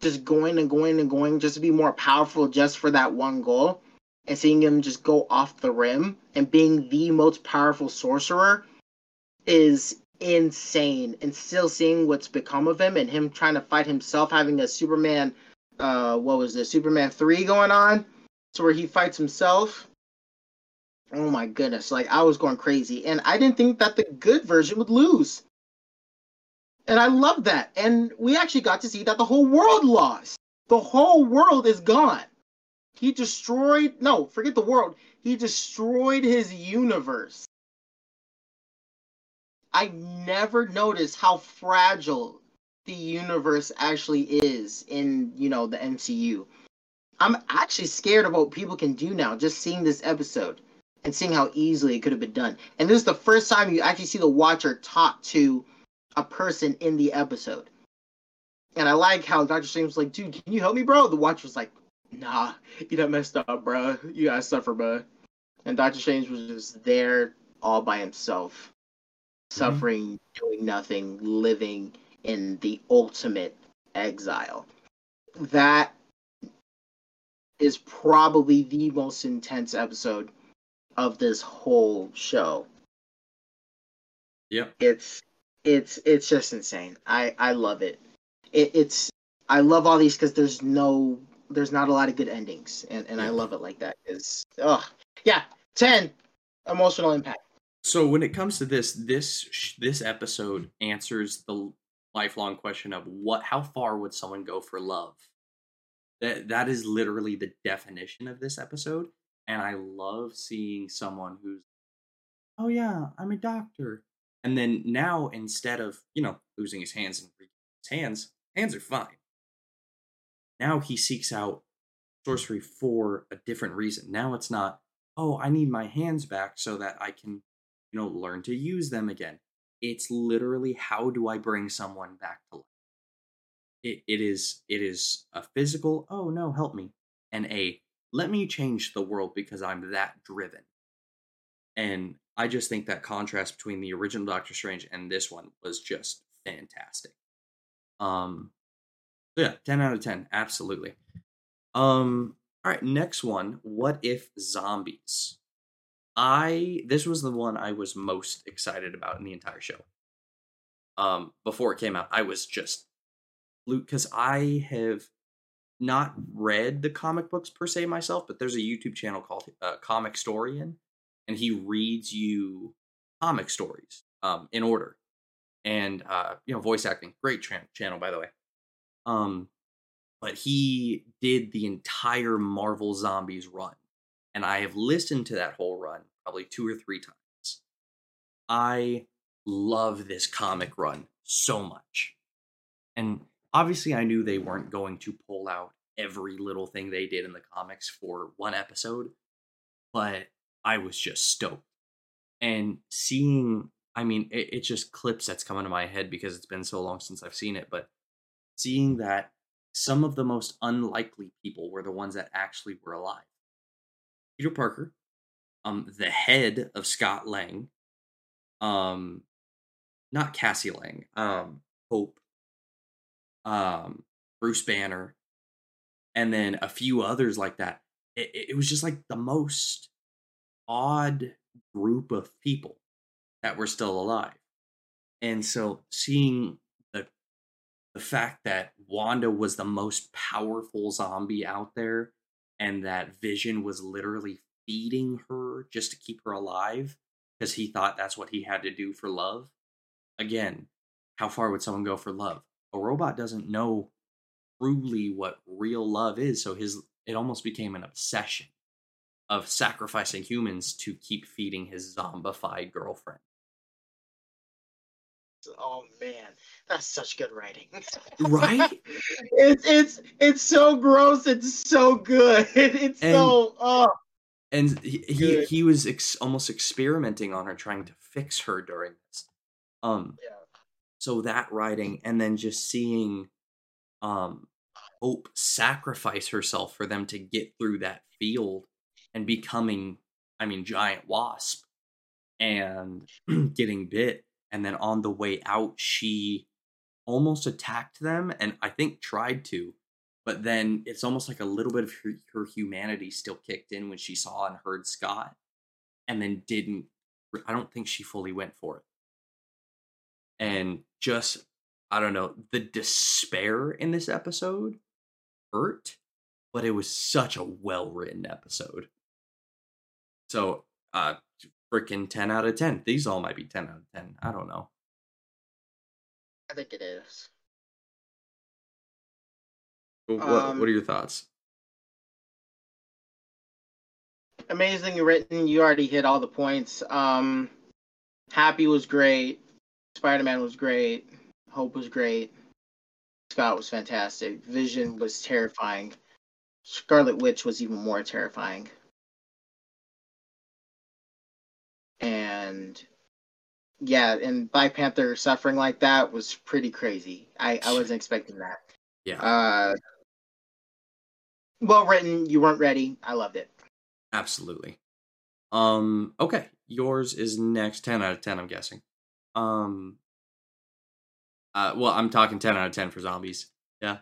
just going and going and going just to be more powerful just for that one goal, and seeing him just go off the rim and being the most powerful sorcerer is insane. And still seeing what's become of him and him trying to fight himself, having a Superman, uh, what was this, Superman 3 going on? So where he fights himself. Oh my goodness! Like I was going crazy, and I didn't think that the good version would lose. And I love that. And we actually got to see that the whole world lost. The whole world is gone. He destroyed, no, forget the world. He destroyed his universe. I never noticed how fragile the universe actually is in, you know, the MCU. I'm actually scared of what people can do now just seeing this episode and seeing how easily it could have been done. And this is the first time you actually see the watcher talk to a person in the episode. And I like how Doctor Strange was like, dude, can you help me, bro? The watcher was like, nah, you done messed up, bro. You gotta suffer, bro. And Doctor Strange was just there all by himself, mm-hmm. suffering, doing nothing, living in the ultimate exile. That is probably the most intense episode of this whole show. Yep. It's it's it's just insane. I I love it. it it's I love all these because there's no there's not a lot of good endings, and and I love it like that. Is oh yeah, ten emotional impact. So when it comes to this, this this episode answers the lifelong question of what, how far would someone go for love? That that is literally the definition of this episode, and I love seeing someone who's, oh yeah, I'm a doctor, and then now instead of you know losing his hands and his hands, hands are fine. Now he seeks out sorcery for a different reason. Now it's not, oh, I need my hands back so that I can, you know, learn to use them again. It's literally how do I bring someone back to life? It, it is it is a physical, oh no, help me, and a let me change the world because I'm that driven. And I just think that contrast between the original Doctor Strange and this one was just fantastic. Um, yeah, ten out of ten, absolutely. Um, all right, next one. What if zombies? I this was the one I was most excited about in the entire show. Um, before it came out, I was just Luke because I have not read the comic books per se myself, but there's a YouTube channel called uh, Comicstorian, and he reads you comic stories um, in order. And uh, you know voice acting great tra- channel by the way. Um but he did the entire marvel zombies run and i have listened to that whole run probably two or three times. I love this comic run so much. And obviously i knew they weren't going to pull out every little thing they did in the comics for one episode but I was just stoked. And seeing, I mean, it, it's just clips that's coming to my head because it's been so long since I've seen it, but seeing that some of the most unlikely people were the ones that actually were alive. Peter Parker, um, the head of Scott Lang, um, not Cassie Lang, um, Hope, um, Bruce Banner, and then a few others like that. It, it was just like the most odd group of people that were still alive. And so seeing the the fact that Wanda was the most powerful zombie out there and that Vision was literally feeding her just to keep her alive because he thought that's what he had to do for love. Again, how far would someone go for love? A robot doesn't know truly what real love is, so his it almost became an obsession of sacrificing humans to keep feeding his zombified girlfriend. Oh man, that's such good writing. right? it's it's it's so gross. It's so good. It's and, so oh. And he he, he was ex- almost experimenting on her, trying to fix her during this. Um. Yeah. So that writing, and then just seeing, um, Hope sacrifice herself for them to get through that field and becoming, I mean, giant wasp and getting bit. And then on the way out, she almost attacked them and I think tried to. But then it's almost like a little bit of her, her humanity still kicked in when she saw and heard Scott and then didn't. I don't think she fully went for it. And just, I don't know, the despair in this episode hurt, but it was such a well written episode. So uh, freaking ten out of ten. These all might be ten out of ten. I don't know. I think it is. What, Um, what are your thoughts? Amazing written. You already hit all the points. Um, Happy was great. Spider Man was great. Hope was great. Scott was fantastic. Vision was terrifying. Scarlet Witch was even more terrifying. And yeah, and Black Panther suffering like that was pretty crazy. I, I wasn't expecting that. Yeah, Uh, well written. You weren't ready. I loved it. absolutely. Um, okay, yours is next. Ten out of ten. I'm guessing. Um. Uh, well, I'm talking ten out of ten for zombies. Yeah.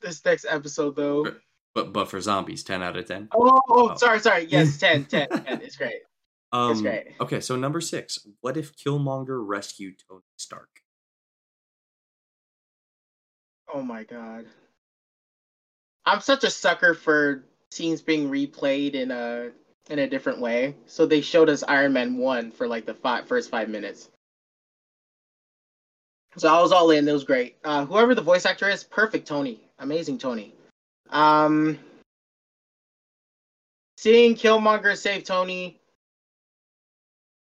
This next episode, though. But but for zombies, ten out of ten. Oh, oh, Oh. sorry, sorry. Yes, 10, 10, 10. It's great. Um, great. Okay, so number six. What if Killmonger rescued Tony Stark? Oh my god. I'm such a sucker for scenes being replayed in a in a different way. So they showed us Iron Man one for like the five, first five minutes. So I was all in. It was great. Uh, whoever the voice actor is, perfect. Tony, amazing Tony. Um, seeing Killmonger save Tony,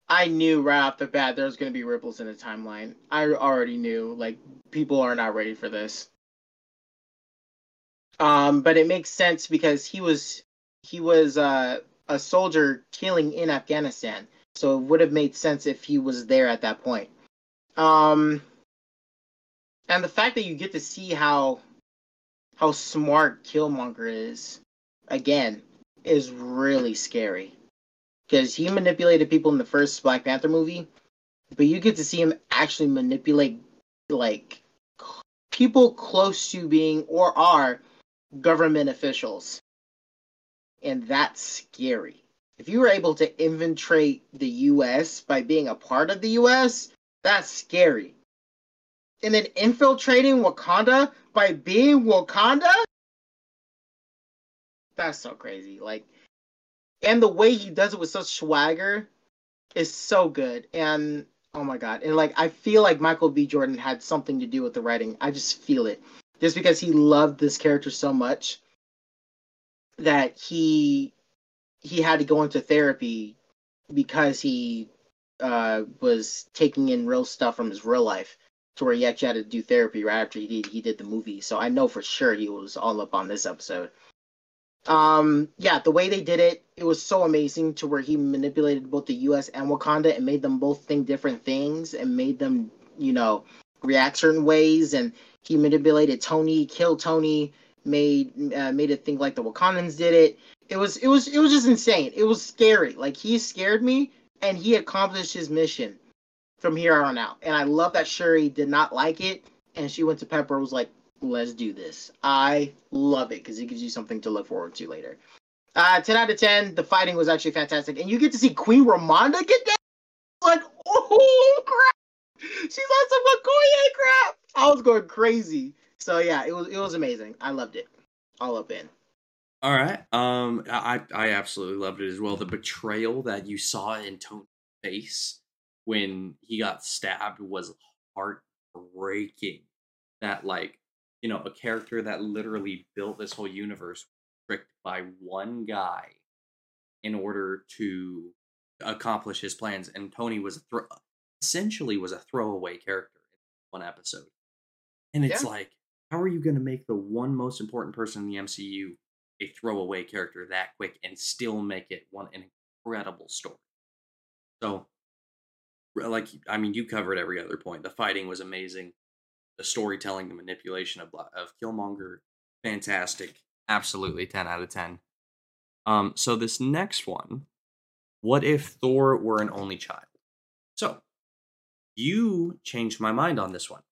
I knew right off the bat there was going to be ripples in the timeline. I already knew. Like people are not ready for this. Um, but it makes sense because he was he was uh, a soldier killing in Afghanistan, so it would have made sense if he was there at that point. Um, and the fact that you get to see how how smart Killmonger is again is really scary because he manipulated people in the first Black Panther movie, but you get to see him actually manipulate like people close to being or are government officials. And that's scary. If you were able to infiltrate the US by being a part of the US, that's scary. And then infiltrating Wakanda by being Wakanda? That's so crazy. Like, and the way he does it with such swagger is so good. And oh my god. And like, I feel like Michael B. Jordan had something to do with the writing. I just feel it just because he loved this character so much that he he had to go into therapy because he uh, was taking in real stuff from his real life to where he actually had to do therapy right after he did he did the movie. So I know for sure he was all up on this episode. Um, yeah, the way they did it, it was so amazing to where he manipulated both the U.S. and Wakanda and made them both think different things and made them, you know, react certain ways. And he manipulated Tony, killed Tony, made uh, made it think like the Wakandans did it. It was it was it was just insane. It was scary. Like he scared me, and he accomplished his mission from here on out. And I love that Shuri did not like it, and she went to Pepper was like, "Let's do this." I love it because it gives you something to look forward to later. Uh, ten out of ten. The fighting was actually fantastic, and you get to see Queen Ramonda get down. Like, oh crap! She's on some Okoye crap. I was going crazy. So yeah, it was it was amazing. I loved it. All up in. All right. Um, I I absolutely loved it as well. The betrayal that you saw in Tony's face when he got stabbed was heartbreaking. That like you know a character that literally built this whole universe tricked by one guy in order to accomplish his plans, and Tony was a thro- essentially was a throwaway character in one episode. And it's Yeah. like, how are you going to make the one most important person in the MCU a throwaway character that quick and still make it one an incredible story? So, like, I mean, you covered every other point. The fighting was amazing. The storytelling, the manipulation of of Killmonger, fantastic. Absolutely, ten out of ten. Um, so this next one, what if Thor were an only child? So, you changed my mind on this one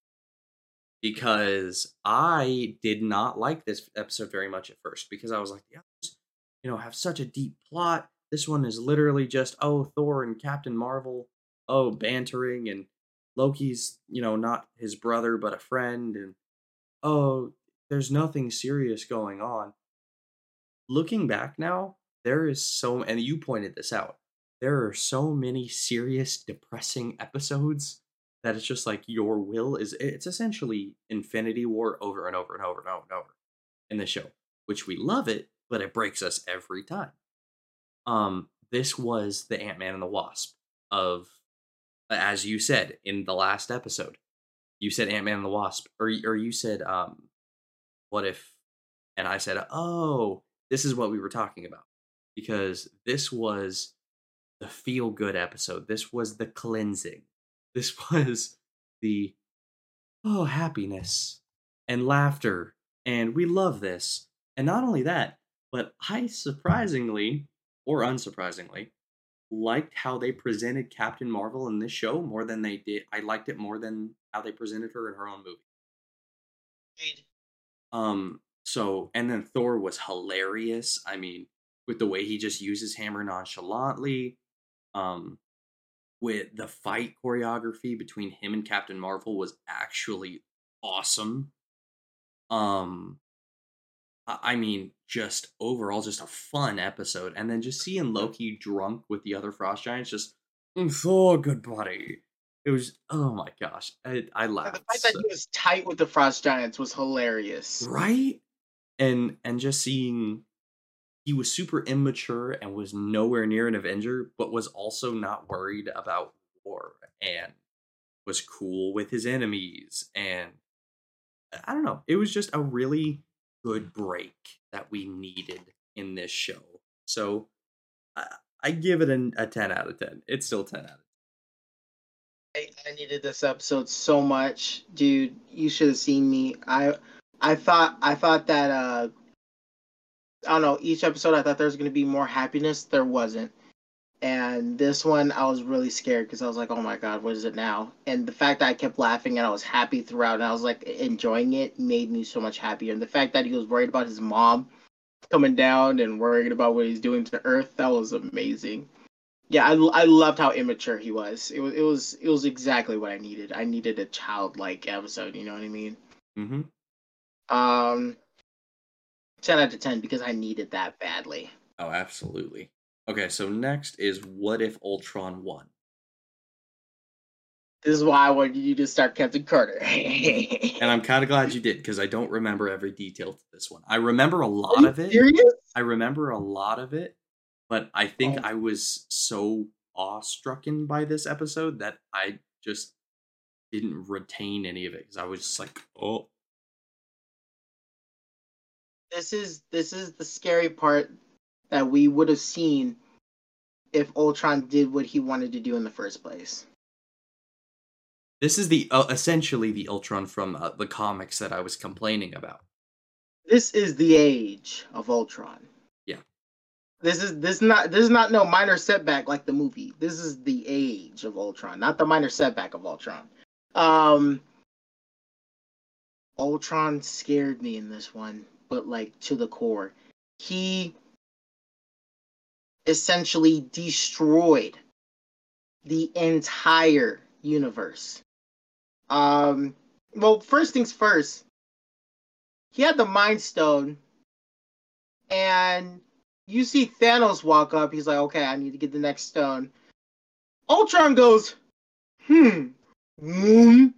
because I did not like this episode very much at first because I was like, others, you know, have such a deep plot. This one is literally just oh Thor and Captain Marvel, oh bantering and Loki's, you know, not his brother but a friend and oh there's nothing serious going on. Looking back now, there is so and you pointed this out. There are so many serious, depressing episodes that it's just like your will is it's essentially Infinity War over and over and over and over and over in the show, which we love it, but it breaks us every time. Um, this was the Ant Man and the Wasp of, as you said in the last episode, you said Ant Man and the Wasp, or or you said, um, what if, and I said, oh, this is what we were talking about, because this was the feel good episode. This was the cleansing. This was the oh happiness and laughter, and we love this. And not only that, but I surprisingly or unsurprisingly liked how they presented Captain Marvel in this show more than they did. I liked it more than how they presented her in her own movie. Um. So, and then Thor was hilarious. I mean, with the way he just uses hammer nonchalantly. Um, with the fight choreography between him and Captain Marvel was actually awesome. Um, I mean, just overall, just a fun episode, and then just seeing Loki drunk with the other Frost Giants, just so good, buddy. It was oh my gosh, I, I laughed. The fact that he was tight with the Frost Giants was hilarious, right? And and just seeing he was super immature and was nowhere near an Avenger, but was also not worried about war and was cool with his enemies. And I don't know, it was just a really good break that we needed in this show. So I, I give it an, a 10 out of 10. It's still 10 out of 10. I, I needed this episode so much, dude. You should have seen me. I I thought I thought that uh I don't know, each episode I thought there was going to be more happiness. There wasn't. And this one, I was really scared because I was like, oh my God, what is it now? And the fact that I kept laughing and I was happy throughout and I was like enjoying it made me so much happier. And the fact that he was worried about his mom coming down and worried about what he's doing to Earth, that was amazing. Yeah, I, I loved how immature he was. It was it was it was exactly what I needed. I needed a childlike episode. You know what I mean? Mm-hmm. Um, 10 out of 10 because I needed that badly. Oh, absolutely. Okay, so next is what if Ultron won? This is why I wanted you to start Captain Carter. and I'm kind of glad you did because I don't remember every detail to this one. I remember a lot of it. Serious? I remember a lot of it, but I think oh. I was so awestrucken by this episode that I just didn't retain any of it because I was just like, oh, this is this is the scary part that we would have seen if Ultron did what he wanted to do in the first place. This is the uh, essentially the Ultron from uh, the comics that I was complaining about. This is the age of Ultron. Yeah. This is this is not this is not no minor setback like the movie. This is the age of Ultron, not the minor setback of Ultron. Um Ultron scared me in this one but like to the core. He essentially destroyed the entire universe. Um, well, first things first, he had the Mind Stone, and you see Thanos walk up. He's like, "Okay, I need to get the next stone." Ultron goes, "Hmm, hmm,"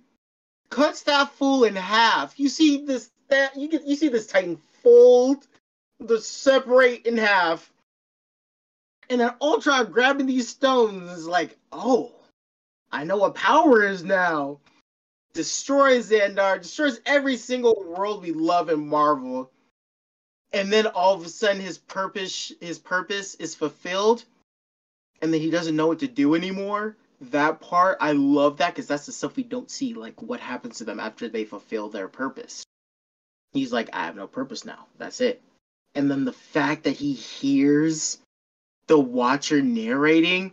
cuts that fool in half. You see this that you get you see this Titan fold, the separate in half, and then Ultron grabbing these stones is like, oh, I know what power is now. Destroys Xandar, destroys every single world we love in Marvel, and then all of a sudden his purpose his purpose is fulfilled, and then he doesn't know what to do anymore. That part i love that because that's the stuff we don't see like what happens to them after they fulfill their purpose He's like, I have no purpose now. That's it. And then the fact that he hears the watcher narrating,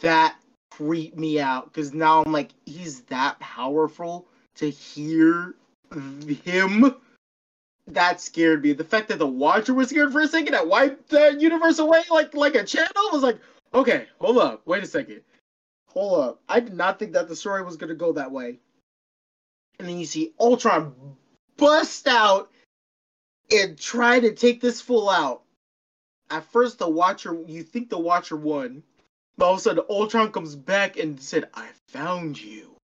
that creeped me out. Because now I'm like, he's that powerful to hear him. That scared me. The fact that the watcher was scared for a second, that wiped the universe away like like a channel was like, okay, hold up, wait a second. Hold up. I did not think that the story was gonna go that way. And then you see Ultron bust out and try to take this fool out. at first the Watcher, you think the Watcher won, but all of a sudden Ultron comes back and said, "I found you."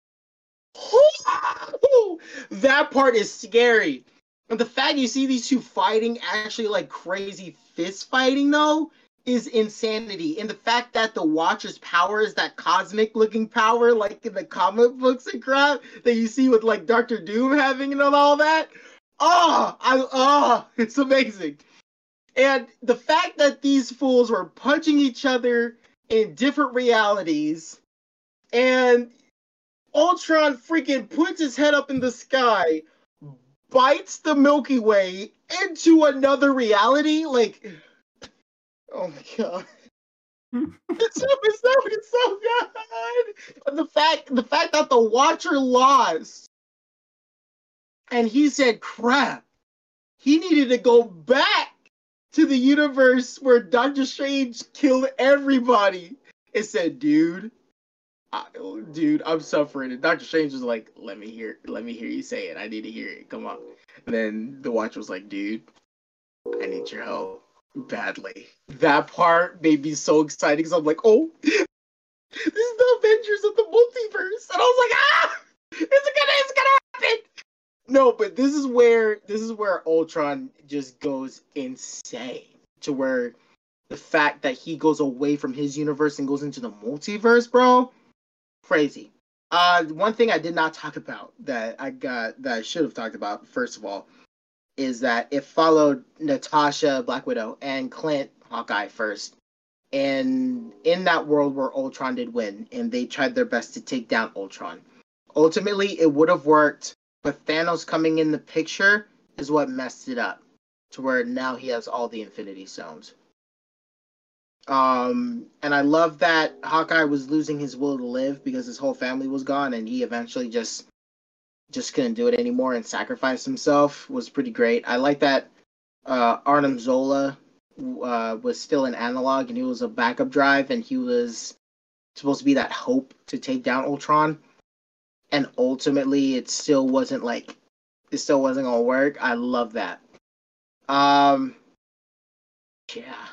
that part is scary. And the fact you see these two fighting actually like crazy fist fighting though is insanity. And the fact that the Watcher's power is that cosmic looking power, like in the comic books and crap that you see with like Doctor Doom having and all that. Oh, I oh, it's amazing. And the fact that these fools were punching each other in different realities, and Ultron freaking puts his head up in the sky, bites the Milky Way into another reality. Like, oh my god. it's, so, it's, so, it's so good. And the fact the fact that the Watcher lost and he said crap. He needed to go back to the universe where Doctor Strange killed everybody It said, dude, I, dude, I'm suffering. And Doctor Strange was like, "Let me hear, let me hear you say it. I need to hear it. Come on." And then the Watcher was like, "Dude, I need your help badly." That part made me so excited because I'm like, "Oh, this is the Avengers of the multiverse," and I was like, "Ah, it's gonna, it's gonna happen." No, but this is where this is where Ultron just goes insane to where the fact that he goes away from his universe and goes into the multiverse, bro crazy. Uh, one thing I did not talk about that I got that I should have talked about first of all is that it followed Natasha Black Widow and Clint Hawkeye first, and in that world where Ultron did win, and they tried their best to take down Ultron. Ultimately, it would have worked, but Thanos coming in the picture is what messed it up, to where now he has all the Infinity Stones. Um, and I love that Hawkeye was losing his will to live because his whole family was gone, and he eventually just just couldn't do it anymore and sacrificed himself. Was pretty great. I like that uh, Arnim Zola uh, was still an analog, and he was a backup drive, and he was supposed to be that hope to take down Ultron. And ultimately, it still wasn't like it still wasn't gonna work. I love that. Um, yeah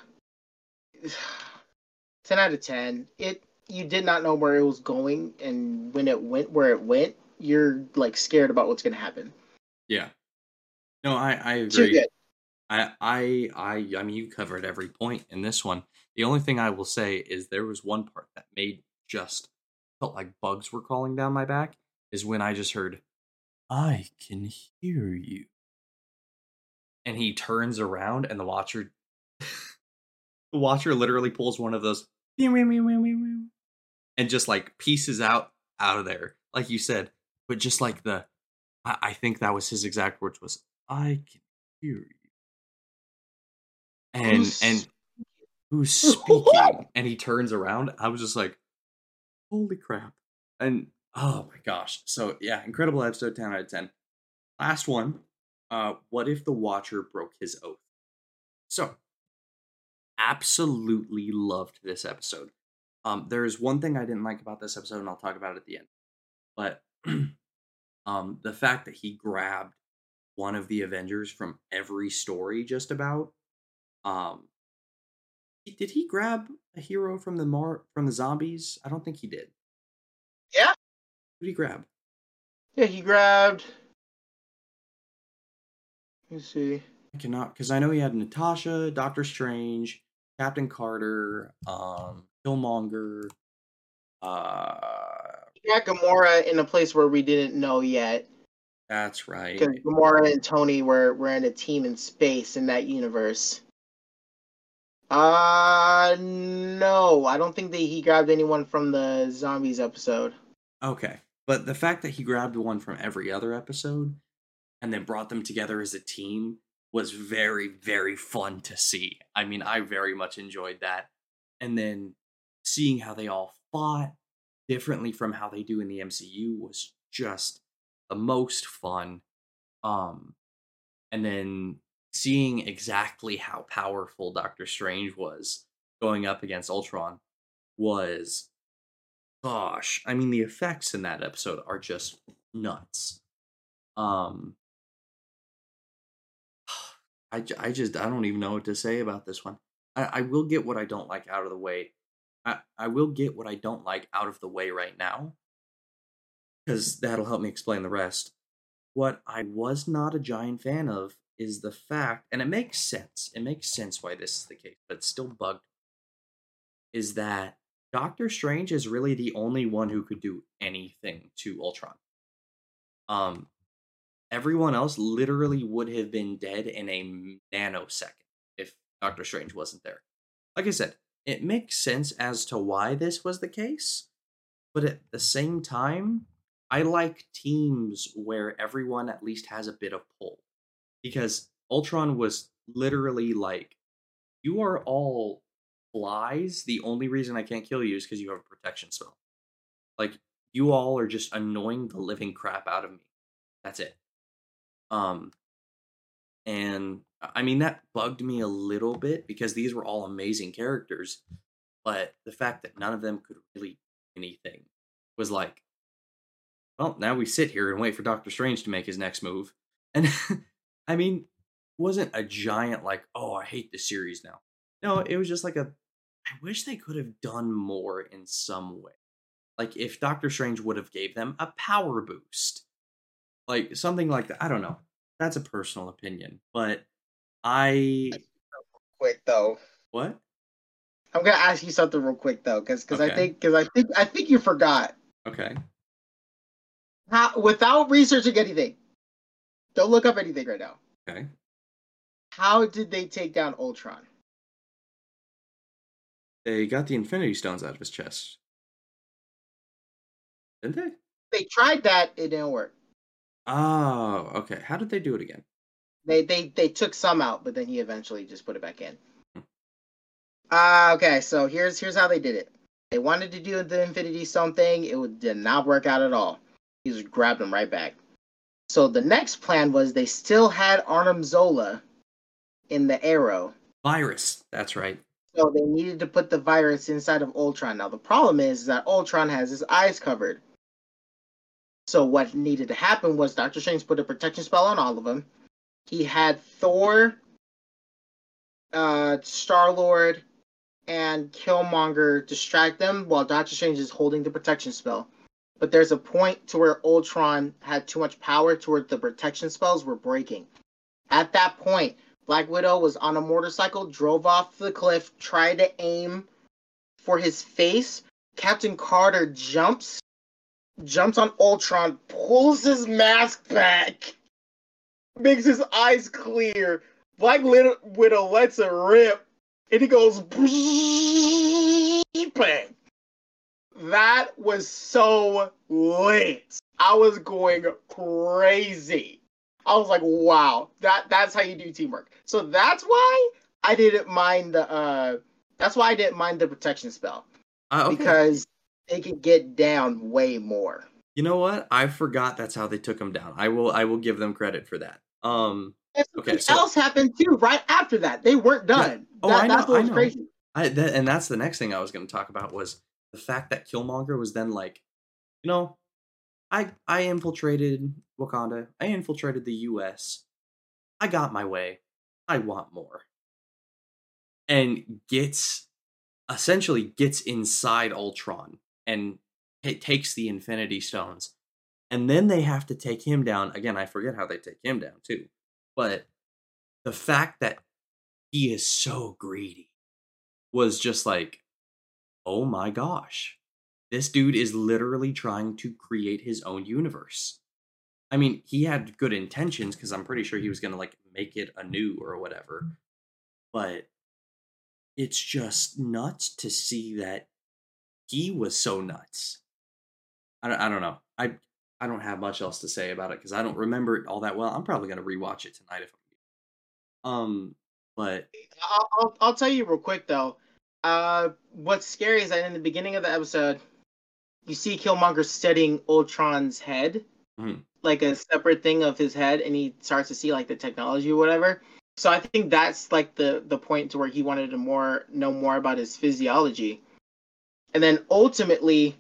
10 out of 10 it you did not know where it was going and when it went where it went you're like scared about what's going to happen. Yeah. No i i agree. I, I i i mean you covered every point in this one. The only thing i will say is there was one part that made just felt like bugs were crawling down my back is when i just heard i can hear you. And he turns around and the watcher the watcher literally pulls one of those and just like pieces out out of there, like you said. But just like the, I, I think that was his exact words was, "I can hear you," and who's and who's speaking? and he turns around. I was just like, "Holy crap!" And oh my gosh! So yeah, incredible episode, ten out of ten. Last one. Uh, what if the Watcher broke his oath? So absolutely loved this episode. Um, there is one thing I didn't like about this episode, and I'll talk about it at the end. But um, the fact that he grabbed one of the Avengers from every story, just about. Um, did he grab a hero from the Mar from the zombies? I don't think he did. Yeah. Who did he grab? Yeah, he grabbed. Let's see. I cannot because I know he had Natasha, Doctor Strange, Captain Carter, um, Killmonger. Uh, got Gamora in a place where we didn't know yet. That's right. Because Gamora and Tony were were in a team in space in that universe. Uh no, I don't think that he grabbed anyone from the zombies episode. Okay. But the fact that he grabbed one from every other episode and then brought them together as a team was very, very fun to see. I mean, I very much enjoyed that. And then seeing how they all fought differently from how they do in the MCU was just the most fun. Um, and then seeing exactly how powerful Doctor Strange was going up against Ultron was, gosh, I mean, the effects in that episode are just nuts. Um, I, I just I don't even know what to say about this one. I, I will get what I don't like out of the way. I, I will get what I don't like out of the way right now. Because that'll help me explain the rest. What I was not a giant fan of is the fact, and it makes sense. It makes sense why this is the case, but it's still bugged. Is that Doctor Strange is really the only one who could do anything to Ultron. Um, everyone else literally would have been dead in a nanosecond if Doctor Strange wasn't there. Like I said, it makes sense as to why this was the case, but at the same time, I like teams where everyone at least has a bit of pull. Because Ultron was literally like, you are all flies. The only reason I can't kill you is because you have a protection spell. Like, you all are just annoying the living crap out of me. That's it. Um, and I mean, that bugged me a little bit because these were all amazing characters. But the fact that none of them could really do anything was like, well, now we sit here and wait for Doctor Strange to make his next move. And I mean, wasn't a giant like, oh, I hate this series now. No, it was just like a I wish they could have done more in some way. Like if Doctor Strange would have gave them a power boost. Like something like that. I don't know. That's a personal opinion, but I quick though. What? I'm gonna ask you something real quick though, because because Okay. I think because I think I think you forgot Okay. how without researching anything. Don't look up anything right now. Okay. How did they take down Ultron? They got the Infinity Stones out of his chest. Didn't they? They tried that, it didn't work. Oh, okay. How did they do it again? They they they took some out, but then he eventually just put it back in. Uh, okay, so here's here's how they did it. They wanted to do the Infinity Stone thing. It would- did not work out at all. He just grabbed them right back. So the next plan was they still had Arnim Zola in the Arrow, Virus. That's right. so they needed to put the virus inside of Ultron. Now the problem is that Ultron has his eyes covered. So what needed to happen was Doctor Strange put a protection spell on all of them. He had Thor, uh, Star Lord, and Killmonger distract them while Doctor Strange is holding the protection spell. But there's a point to where Ultron had too much power to where the protection spells were breaking. At that point, Black Widow was on a motorcycle, drove off the cliff, tried to aim for his face. Captain Carter jumps, jumps on Ultron, pulls his mask back, makes his eyes clear. Black Widow lets it rip, and he goes bang. That was so lit. I was going crazy. I was like, wow, that that's how you do teamwork. So that's why I didn't mind the uh that's why I didn't mind the protection spell. Uh, okay. Because it could get down way more. You know what? I forgot that's how they took him down. I will. I will give them credit for that. Um. And Okay, so- else happened too, right after that. They weren't done. Oh, That- I know, that's what I know. crazy. I that, and that's the next thing I was going to talk about was the fact that Killmonger was then like, you know, I I infiltrated Wakanda. I infiltrated the U.S. I got my way. I want more. And gets essentially gets inside Ultron and it takes the Infinity Stones, and then they have to take him down again. I forget how they take him down too, but the fact that he is so greedy was just like, oh my gosh, this dude is literally trying to create his own universe. I mean, he had good intentions because I'm pretty sure he was going to like make it anew or whatever. But it's just nuts to see that he was so nuts. I don't, I don't know. I I don't have much else to say about it because I don't remember it all that well. I'm probably going to rewatch it tonight if I'm um but I'll, I'll, I'll tell you real quick though. Uh, what's scary is that in the beginning of the episode, you see Killmonger studying Ultron's head, Mhm. like a separate thing of his head, and he starts to see like the technology or whatever. So I think that's like the the point to where he wanted to more know more about his physiology, and then ultimately.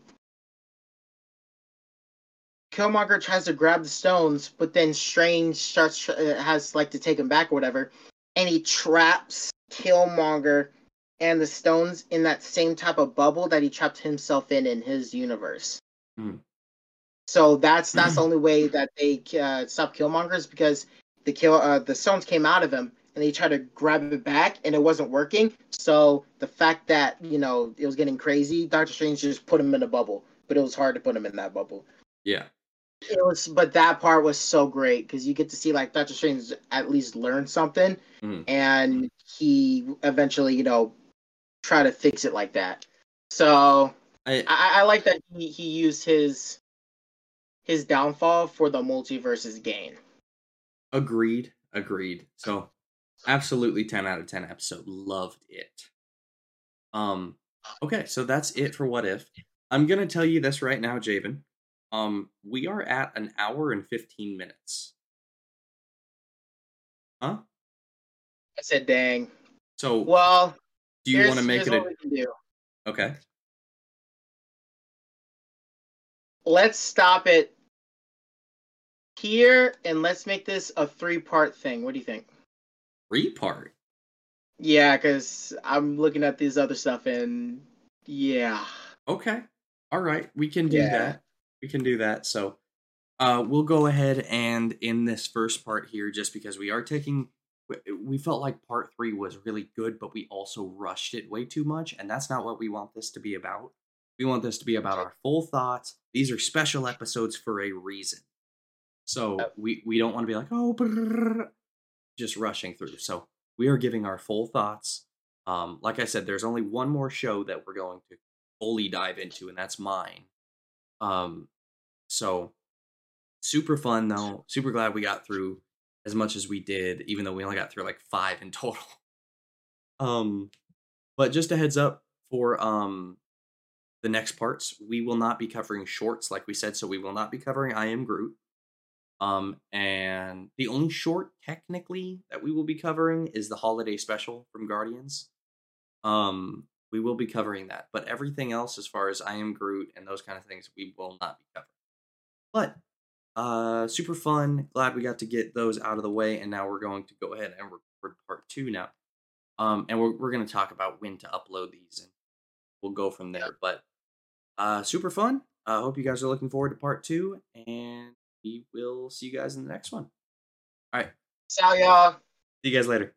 Killmonger tries to grab the stones, but then Strange starts uh, has like to take him back or whatever, and he traps Killmonger and the stones in that same type of bubble that he trapped himself in in his universe. Mhm. So that's that's the only way that they uh, stop Killmongers because the kill uh, the stones came out of him and they tried to grab it back and it wasn't working. So the fact that you know it was getting crazy, Doctor Strange just put him in a bubble, but it was hard to put him in that bubble. Yeah. It was, but that part was so great because you get to see like Doctor Strange at least learn something, Mhm. and he eventually, you know, try to fix it like that. So I I, I like that he, he used his his downfall for the multiverse's gain. agreed. Agreed. So absolutely 10 out of 10 episode. Loved it. Um okay, so that's it for what if. I'm going to tell you this right now, Jabin. Um we are at an hour and 15 minutes. Huh? I said, "Dang." So Well, do you want to make it a we can do. Okay. Let's stop it here and let's make this a three part thing. What do you think? Three part. Yeah, because I'm looking at these other stuff and yeah. Okay. All right. We can do Yeah. that. We can do that. So uh we'll go ahead and in this first part here just because we are taking we- felt like part 3 was really good but we also rushed it way too much and that's not what we want this to be about. We want this to be about our full thoughts. These are special episodes for a reason. So we we don't want to be like, "Oh, brrrr," just rushing through. So we are giving our full thoughts. Um like I said there's only one more show that we're going to fully dive into and that's mine. Um so super fun though. Super glad we got through as much as we did even though we only got through like 5 in total. Um but just a heads up for um the next parts, we will not be covering shorts like we said, so we will not be covering I am Groot. Um and the only short technically that we will be covering is the holiday special from Guardians. Um we will be covering that, but everything else as far as I am Groot and those kind of things we will not be covering. But uh super fun. Glad we got to get those out of the way and now we're going to go ahead and record part 2 now. Um and we're we're going to talk about when to upload these and we'll go from there. But uh super fun. I uh, hope you guys are looking forward to part 2 and we will see you guys in the next one. So y'all. See you guys later.